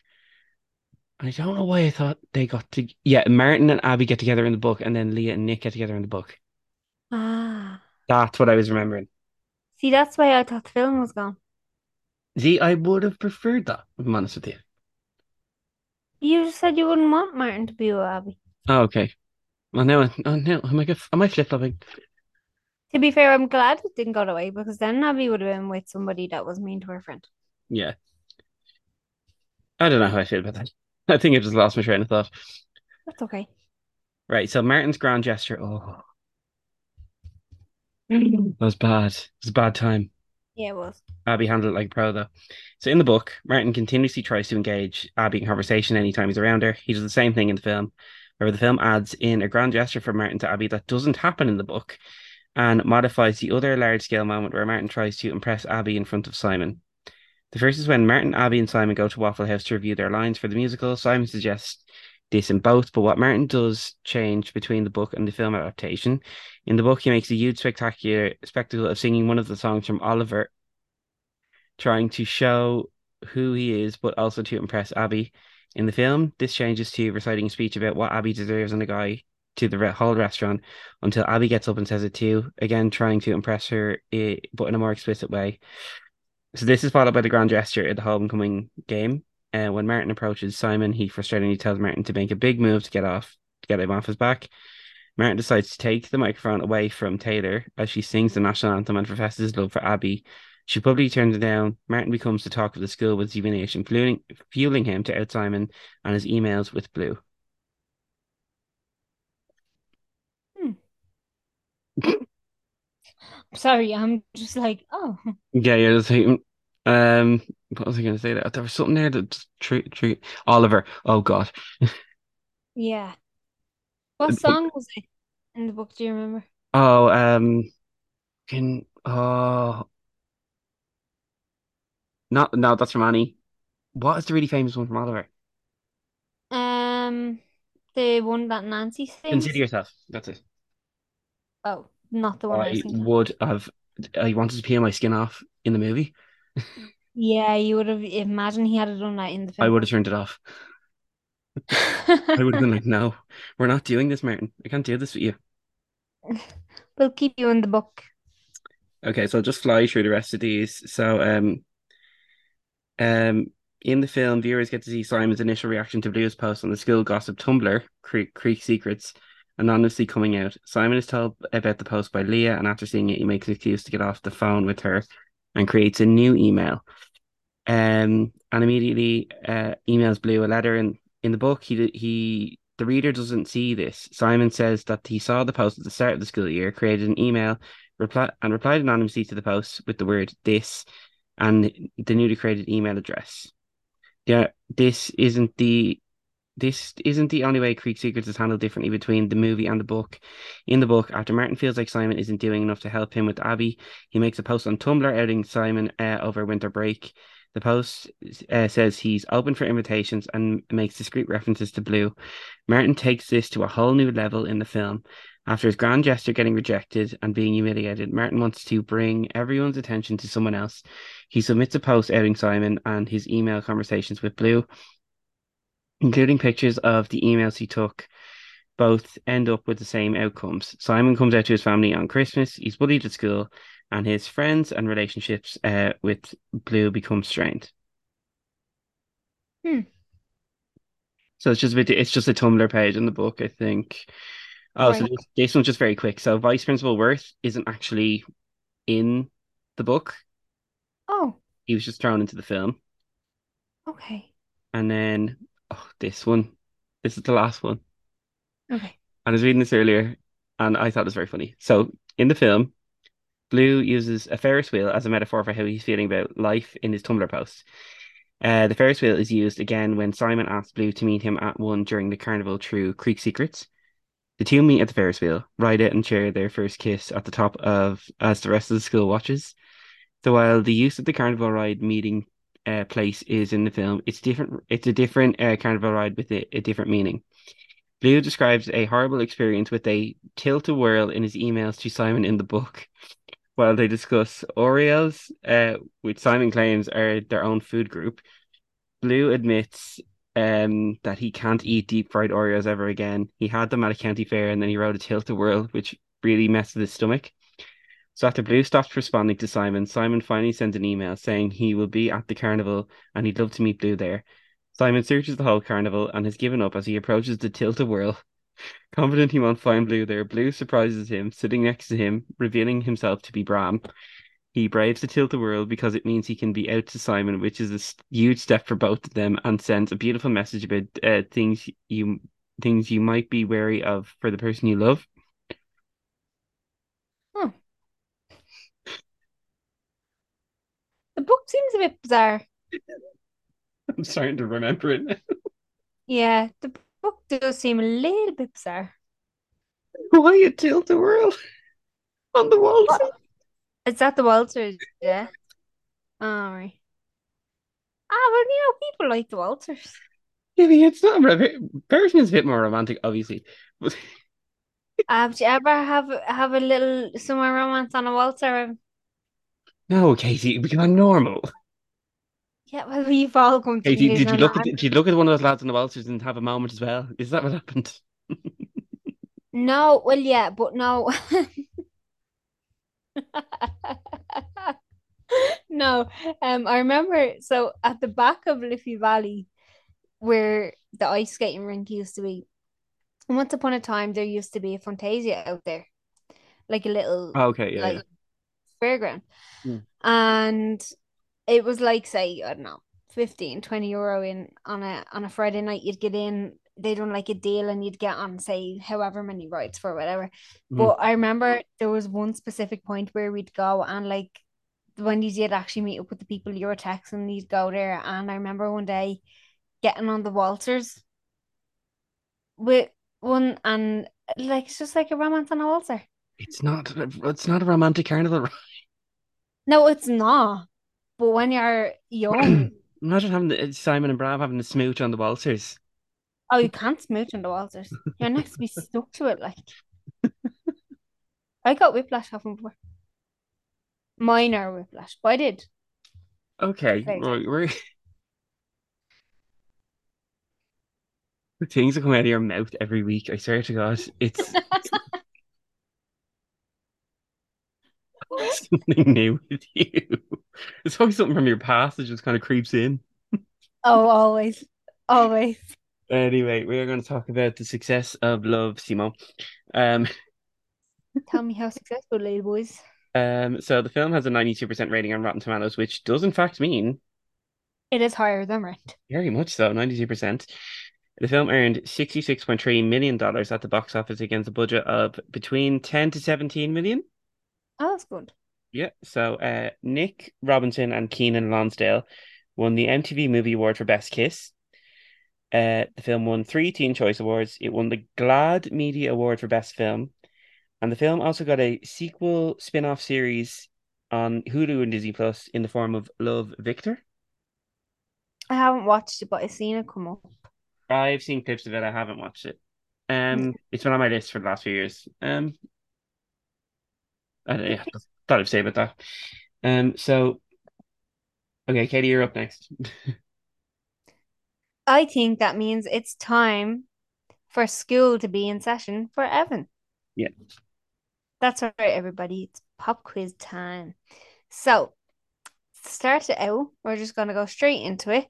I don't know why I thought they got to. Yeah, Martin and Abby get together in the book, and then Leah and Nick get together in the book. Ah. That's what I was remembering. See, that's why I thought the film was gone. See, I would have preferred that, if I'm honest with you. You just said you wouldn't want Martin to be with Abby. Oh, okay. Well, now, oh, now, am I, am I flip-flopping? To be fair, I'm glad it didn't go that way because then Abby would have been with somebody that was mean to her friend. Yeah. I don't know how I feel about that. [laughs] I think I just lost my train of thought. That's okay. Right, so Martin's grand gesture. Oh, [clears throat] that was bad. It was a bad time. Yeah, it was. Abby handled it like a pro, though. So in the book, Martin continuously tries to engage Abby in conversation anytime he's around her. He does the same thing in the film, where the film adds in a grand gesture from Martin to Abby that doesn't happen in the book and modifies the other large scale moment where Martin tries to impress Abby in front of Simon. The first is when Martin, Abby, and Simon go to Waffle House to review their lines for the musical. Simon suggests this in both, but what Martin does change between the book and the film adaptation. In the book, he makes a huge spectacular spectacle of singing one of the songs from Oliver, trying to show who he is, but also to impress Abby. In the film, this changes to reciting a speech about what Abby deserves and a guy to the whole restaurant until Abby gets up and says it too, again trying to impress her, eh, but in a more explicit way. So this is followed by the grand gesture at the homecoming game. And uh, when Martin approaches Simon, he frustratingly tells Martin to make a big move to get off, to get him off his back. Martin decides to take the microphone away from Taylor as she sings the national anthem and professes his love for Abby. She publicly turns it down. Martin becomes the talk of the school with humiliation, fueling, fueling him to out Simon and his emails with Blue. [laughs] Sorry, I'm just like, oh. Yeah, yeah. Just um, what was I going to say? There, there was something there that true, true. Oliver. Oh God. yeah. What song was it in the book? Do you remember? Oh, um, can oh, not no, that's from Annie. What is the really famous one from Oliver? Um, the one that Nancy sings. Consider yourself. That's it. Oh, not the one I, I would have. I wanted to peel my skin off in the movie. Yeah, you would have. Imagine he had it done that in the film. I would have turned it off. I would have been like, "No, we're not doing this, Martin. I can't do this with you." [laughs] We'll keep you in the book. Okay, so I'll just fly through the rest of these. So, um, um, in the film, viewers get to see Simon's initial reaction to Blue's post on the school gossip Tumblr, Creek, Creek Secrets, anonymously coming out. Simon is told about the post by Leah, and after seeing it, he makes an excuse to get off the phone with her and creates a new email. Um, and immediately uh, emails Blue a letter in in the book. He he the reader doesn't see this. Simon says that he saw the post at the start of the school year, created an email, reply and replied anonymously to the post with the word "this" and the newly created email address. Yeah, this isn't the this isn't the only way Creek Secrets is handled differently between the movie and the book. In the book, after Martin feels like Simon isn't doing enough to help him with Abby, he makes a post on Tumblr outing Simon uh, over winter break. The post uh, says he's open for invitations and makes discreet references to Blue. Martin takes this to a whole new level in the film. After his grand gesture getting rejected and being humiliated, Martin wants to bring everyone's attention to someone else. He submits a post outing Simon and his email conversations with Blue including pictures of the emails he took, both end up with the same outcomes. Simon comes out to his family on Christmas, he's bullied at school, and his friends and relationships uh, with Blue become strained. Hmm. So it's just a bit, it's just a Tumblr page in the book, I think. Oh, right. so this, this one's just very quick. So Vice Principal Worth isn't actually in the book. Oh. He was just thrown into the film. Okay. And then oh, this one. This is the last one. Okay. I was reading this earlier and I thought it was very funny. So in the film, Blue uses a Ferris wheel as a metaphor for how he's feeling about life in his Tumblr post. Uh, the Ferris wheel is used again when Simon asks Blue to meet him at one during the carnival through Creek Secrets. The two meet at the Ferris wheel, ride it, and share their first kiss at the top of as the rest of the school watches. So while the use of the carnival ride meeting uh, place is in the film, it's different. It's a different uh, carnival ride with a, a different meaning. Blue describes a horrible experience with a tilt-a-whirl in his emails to Simon in the book, [laughs] while they discuss Oreos, uh, which Simon claims are their own food group. Blue admits um, that he can't eat deep fried Oreos ever again. He had them at a county fair and then he rode a tilt-a-whirl, which really messed with his stomach. So after Blue stops responding to Simon, Simon finally sends an email saying he will be at the carnival and he'd love to meet Blue there. Simon searches the whole carnival and has given up as he approaches the tilt-a-whirl. [laughs] Confident he won't find Blue there, Blue surprises him, sitting next to him, revealing himself to be Bram. He braves the tilt-a-whirl because it means he can be out to Simon, which is a huge step for both of them, and sends a beautiful message about uh, things you things you might be wary of for the person you love. Hmm. The book seems a bit bizarre. [laughs] I'm starting to remember it. yeah, the book does seem a little bit bizarre. Why you tilt the world on the wall? Is that the waltzers? Yeah. All right. Ah, well, you know, people like the waltzers. Yeah, I mean, it's not. Persian is a bit more romantic, obviously. But [laughs] have you ever have have a little summer romance on a waltzer? No, Katie, because I'm normal. Yeah, well, we've all come to. Katie, did you look at did you look at one of those lads on the waltzers and have a moment as well? Is that what happened? no, well, yeah, but no. no, um, I remember. So at the back of Liffey Valley, where the ice skating rink used to be, once upon a time there used to be a Fantasia out there, like a little okay, yeah, like yeah. Fairground, mm. and it was like say I don't know 15 20 euro in on a on a Friday night you'd get in they done like a deal and you'd get on say however many rides for whatever. Mm. But I remember there was one specific point where we'd go and like when you did actually meet up with the people you were texting, you'd go there. And I remember one day getting on the waltzers with one and like it's just like a romance on a waltzer. It's not it's not a romantic carnival ride. No, it's not. But when you're young [clears throat] Imagine having the, uh, Simon and Bram having the smooch on the waltzers. Oh, you can't smooch on the waltzers. You're next to be [laughs] stuck to it. Like, I got whiplash off before. Minor whiplash, but I did. Okay, right, we're [laughs] the things that come out of your mouth every week. I swear to God, it's, [laughs] it's [laughs] [laughs] something new with you. It's probably something from your past that just kind of creeps in. Oh, always, always. Anyway, we are going to talk about the success of Love, Simon. Um, [laughs] Tell me how successful, little boys. Um, so the film has a 92% rating on Rotten Tomatoes, which does in fact mean it is higher than Rent. Very much so, 92%. The film earned $66.3 million at the box office against a budget of between 10 to 17 million. Oh, that's good. Yeah. So uh, Nick Robinson and Keiynan Lonsdale won the MTV Movie Award for Best Kiss. Uh, the film won three Teen Choice Awards. It won the GLAAD Media Award for Best Film. And the film also got a sequel spin off series on Hulu and Disney Plus in the form of Love Victor. I haven't watched it, but I've seen it come up. I've seen clips of it. I haven't watched it. Um, it's been on my list for the last few years. Um, I, yeah, thought I'd say about that. Um, so, okay, Katie, you're up next. [laughs] I think that means it's time for school to be in session for Evan. Yeah. That's all right, everybody. It's pop quiz time. So, start it out. We're just going to go straight into it.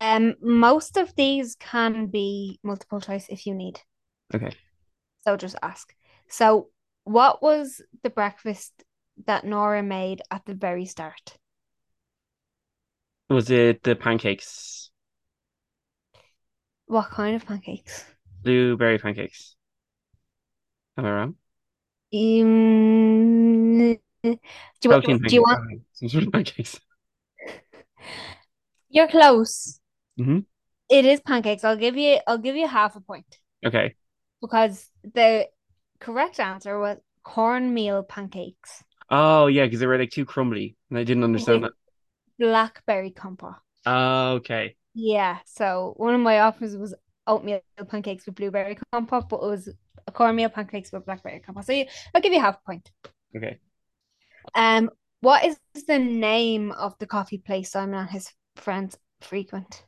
Um, most of these can be multiple choice if you need. Okay. So just ask. So, what was the breakfast that Nora made at the very start? Was it the pancakes? What kind of pancakes? Blueberry pancakes. Am I wrong? Um, Do you, Protein do you want? pancakes. Some sort of pancakes. You're close. Mhm. It is pancakes. I'll give you. I'll give you half a point Okay. because the correct answer was cornmeal pancakes, Oh yeah, because they were like too crumbly, and I didn't understand With- that. blackberry compote. Oh, okay. Yeah. So one of my offers was oatmeal pancakes with blueberry compote, but it was cornmeal pancakes with blackberry compote. So you, I'll give you half a point. Okay. Um, what is the name of the coffee place Simon and his friends frequent?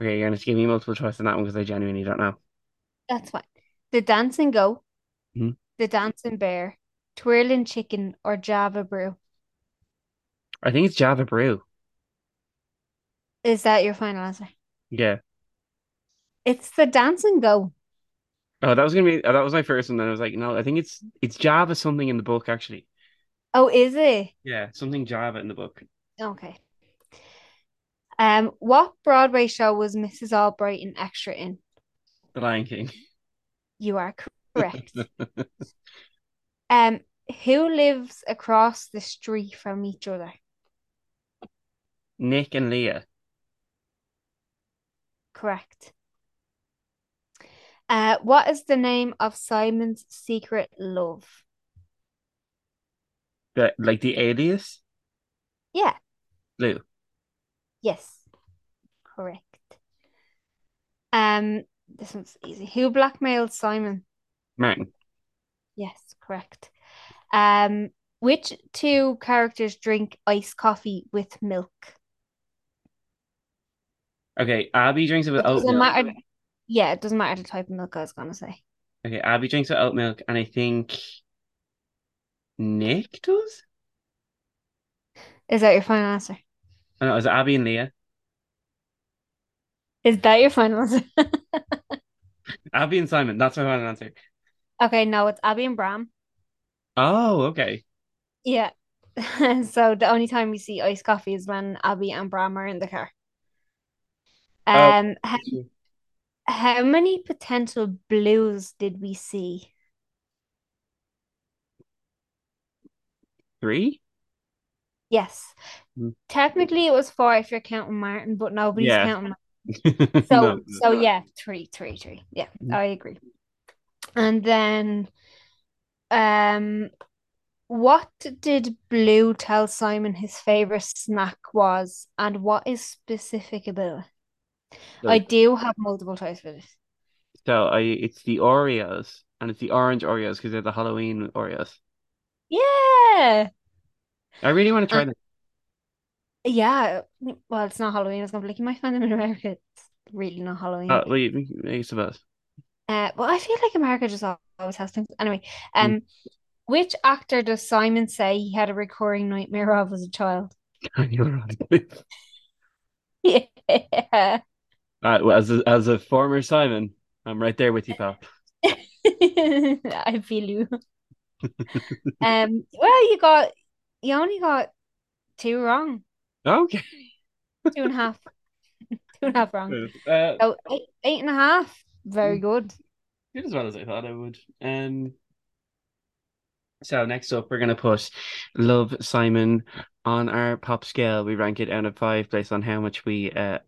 Okay, you're gonna have to give me multiple choice on that one because I genuinely don't know. That's fine. The Dancing Goat, Mhm. the Dancing Bear, Twirling Chicken, or Java Brew. I think it's Java Brew. Is that your final answer? Yeah. It's the Dancing Goat. Oh, that was gonna be. oh, that was my first one. Then I was like, no, I think it's it's Java something in the book actually. Oh, is it? Yeah, something Java in the book. Okay. Um, what Broadway show was Mrs. Albright an extra in? The Lion King. You are correct. [laughs] Um, who lives across the street from each other? Nick and Leah. Correct. Uh, what is the name of Simon's secret love? The like the alias. Yeah, Blue. yes, correct. Um, this one's easy. Who blackmailed Simon? Martin. Yes, correct. Um, which two characters drink iced coffee with milk? Okay, Abby drinks it with It oat milk. matter. Yeah, it doesn't matter the type of milk I was gonna say. Okay, Abby drinks with oat milk, and I think Nick does. Is that your final answer? Oh, no, is it Abby and Leah? Is that your final answer? Abby and Simon. That's my final answer. Okay, no, it's Abby and Bram. Oh, okay. Yeah. [laughs] So the only time we see iced coffee is when Abby and Bram are in the car. Oh. Um, how, how many potential blues did we see? Three? Yes. Hmm. Technically it was four if you're counting Martin, but nobody's Yeah. counting Martin. [laughs] So No, so yeah, three, three, three. Yeah, Mhm. I agree. And then um what did Blue tell Simon his favorite snack was and what is specific about it? I do have multiple choice for this. so I it's the Oreos, and it's the orange Oreos because they're the Halloween Oreos. Yeah. I really want to try Uh, them. Yeah. Well, it's not Halloween. I was gonna be like, you might find them in America. It's really not Halloween. Oh, wait, I suppose. Uh, well, I feel like America just always has things. Anyway, Mm. um, which actor does Simon say he had a recurring nightmare of as a child? [laughs] [laughs] You're right. Yeah. Uh, well, as a, as a former Simon, I'm right there with you, pal. [laughs] I feel you. Um, well, you got you only got two wrong. Okay. [laughs] Two and a half. [laughs] Two and a half wrong. Uh, So eight, eight and a half. Very Mm. good. did as well as I thought I would. Um. So next up, we're gonna put Love Simon on our pop scale. We rank it out of five based on how much we uh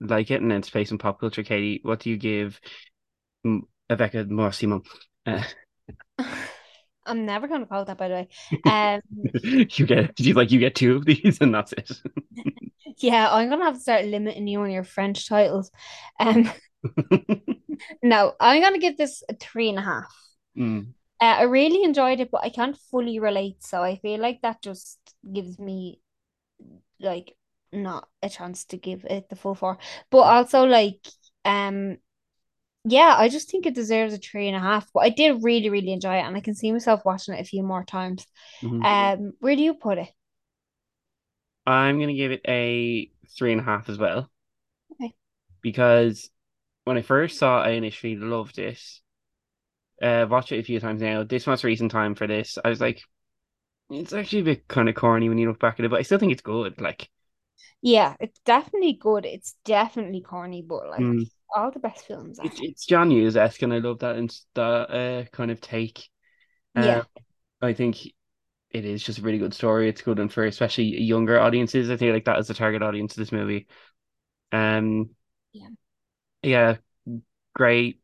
like it, and then space and pop culture. Katie, what do you give mm, Rebecca Morsimo? Uh, [laughs] I'm never gonna call it that, by the way. Um, [laughs] you get you like you get two of these, and that's it. [laughs] yeah, I'm gonna have to start limiting you on your French titles. Um, [laughs] no, I'm gonna give this a three and a half. Mm. Uh, I really enjoyed it, but I can't fully relate, so I feel like that just gives me like not a chance to give it the full four. But also like um yeah, I just think it deserves a three and a half. But I did really, really enjoy it and I can see myself watching it a few more times. Mhm. Um, where do you put it? I'm gonna give it a three and a half as well. Okay. Because when I first saw it, I initially loved it. Uh, watch it a few times now. This most recent time for this, I was like, it's actually a bit kind of corny when you look back at it, but I still think it's good. Like, Yeah, it's definitely good. It's definitely corny, but like Mm. All the best films it's it's John Hughes esque, and I love that and that uh kind of take. Uh, Yeah. I think it is just a really good story. It's good and for especially younger audiences. I think like that is the target audience of this movie. Um, Yeah. yeah, great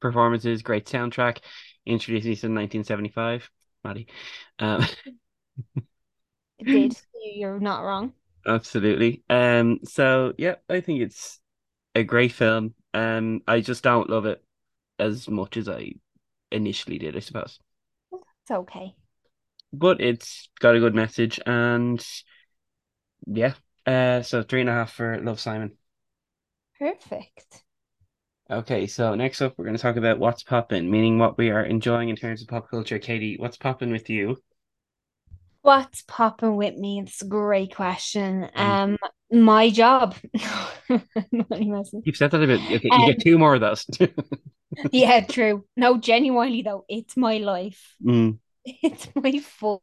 performances, great soundtrack. Introduced us in 1975, Matty. Um, It did. [laughs] You're not wrong. absolutely. Um, so yeah, I think it's a great film. Um, I just don't love it as much as I initially did, I suppose. It's okay. But it's got a good message, and yeah. Uh, so three and a half for Love Simon. Perfect. Okay, so next up, we're going to talk about what's popping, meaning what we are enjoying in terms of pop culture. Katie, what's popping with you? What's popping with me? It's a great question. Mm. Um, my job. [laughs] I'm only messing. You've said that a bit. Okay, you Um, get two more of those. [laughs] Yeah, true. No, genuinely though, it's my life. Mm, [laughs] It's my full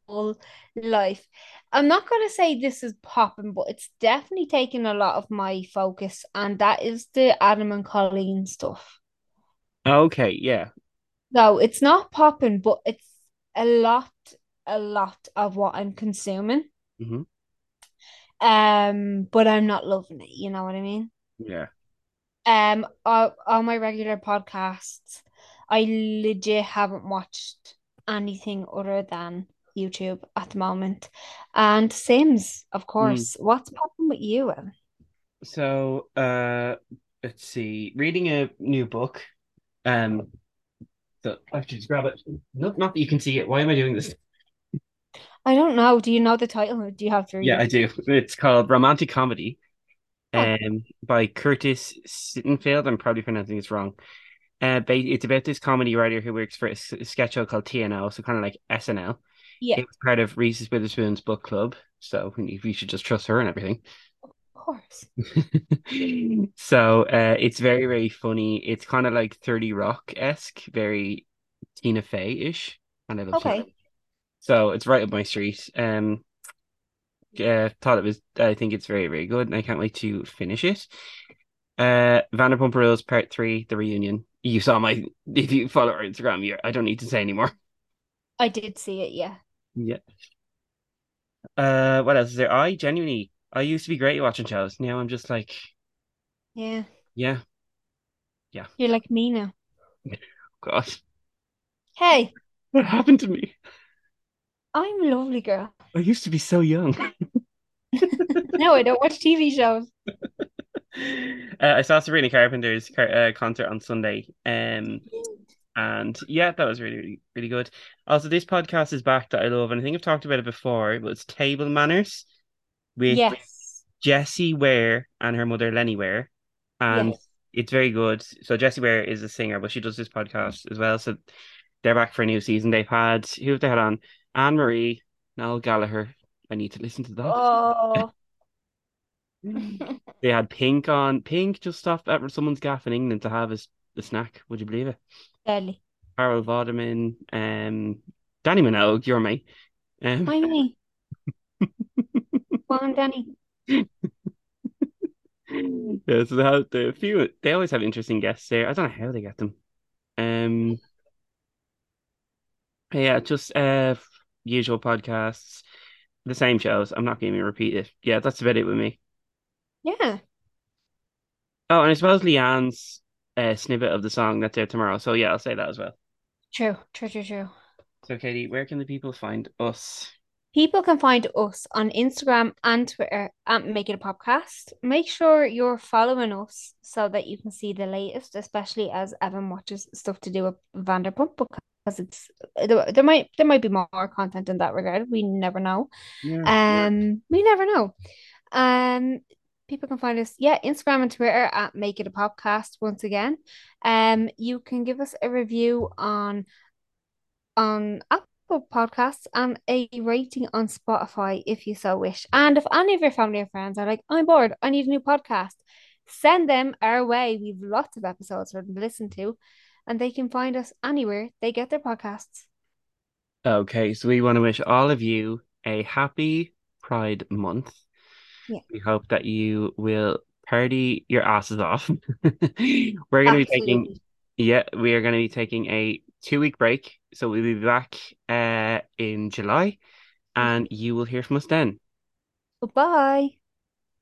life. I'm not gonna say this is popping, but it's definitely taking a lot of my focus, and that is the Adam and Colleen stuff. Okay, yeah. No, it's not popping, but it's a lot, a lot of what I'm consuming. hmm Um, but I'm not loving it, you know what I mean? Yeah. Um, on, on my regular podcasts, I legit haven't watched anything other than YouTube at the moment. And Sims, of Mm. course. What's popping with you? Em? So, uh, let's see. Reading a new book. Um, so I have to just grab it. Not, not that you can see it. Why am I doing this? I don't know. Do you know the title do you have to read Yeah, I do. It's called Romantic Comedy, Oh, um, by Curtis Sittenfeld. I'm probably pronouncing this wrong. Uh, it's about this comedy writer who works for a sketch show called TNO, so kind of like SNL. yeah, It was part of Reese's Witherspoon's book club, so we should just trust her and everything. of course. [laughs] So, uh, it's very, very funny. It's kind of like 30 Rock-esque, very Tina Fey-ish, and I love Tina. So it's right up my street. Um, uh, thought it was. I think it's very, very good, and I can't wait to finish it. Uh, Vanderpump Rules Part Three: The Reunion. You saw my. [laughs] If you follow our Instagram, you I don't need to say anymore. [laughs] I did see it, yeah. Yeah. Uh, what else is there? I genuinely, I used to be great at watching shows. Now I'm just like, Yeah. yeah, yeah. You're like me now. [laughs] God, Hey, what happened to me? I'm a lovely girl. I used to be so young. [laughs] No, I don't watch TV shows. [laughs] Uh, I saw Sabrina Carpenter's car uh, concert on Sunday. Um, and yeah, that was really, really, really good. Also, this podcast is back that I love, and I think I've talked about it before, but it's Table Manners with Yes. Jessie Ware and her mother Lennie Ware. And Yes. it's very good. So Jessie Ware is a singer, but she does this podcast as well. So they're back for a new season. They've had who have they had on? Anne Marie, Noel Gallagher. I need to listen to that. Oh, [laughs] They had Pink on. Pink just stopped at someone's gaff in England to have a, s- a snack. Would you believe it? deadly. Harold Vardaman, um, Dannii Minogue, you're me. Um, Why me? [laughs] On, Danny. [laughs] yeah, so they have the few. They always have interesting guests there. I don't know how they get them. Um, yeah, just uh, usual podcasts, the same shows. I'm not going to repeat it. Yeah, that's about it with me. Yeah. Oh, and I suppose Leigh-Anne's uh, snippet of the song that's out tomorrow. So yeah, I'll say that as well. True, true, true, true. So Katie, where can the people find us? People can find us on Instagram and Twitter at Make It A Popcast. Make sure you're following us so that you can see the latest, especially as Evan watches stuff to do with Vanderpump because it's there, there might there might be more content in that regard. We never know. Yeah. Um, we never know. Um, people can find us, yeah, Instagram and Twitter at Make It A Popcast once again. Um, you can give us a review on on Apple Podcasts and a rating on Spotify if you so wish. And if any of your family or friends are like, I'm bored, I need a new podcast, send them our way. We've lots of episodes for them to listen to, and they can find us anywhere they get their podcasts. Okay, so we want to wish all of you a happy Pride Month. Yeah. We hope that you will party your asses off. [laughs] We're going to be taking, yeah, we are going to be taking a two week break. So we'll be back uh in July. and you will hear from us then. Goodbye.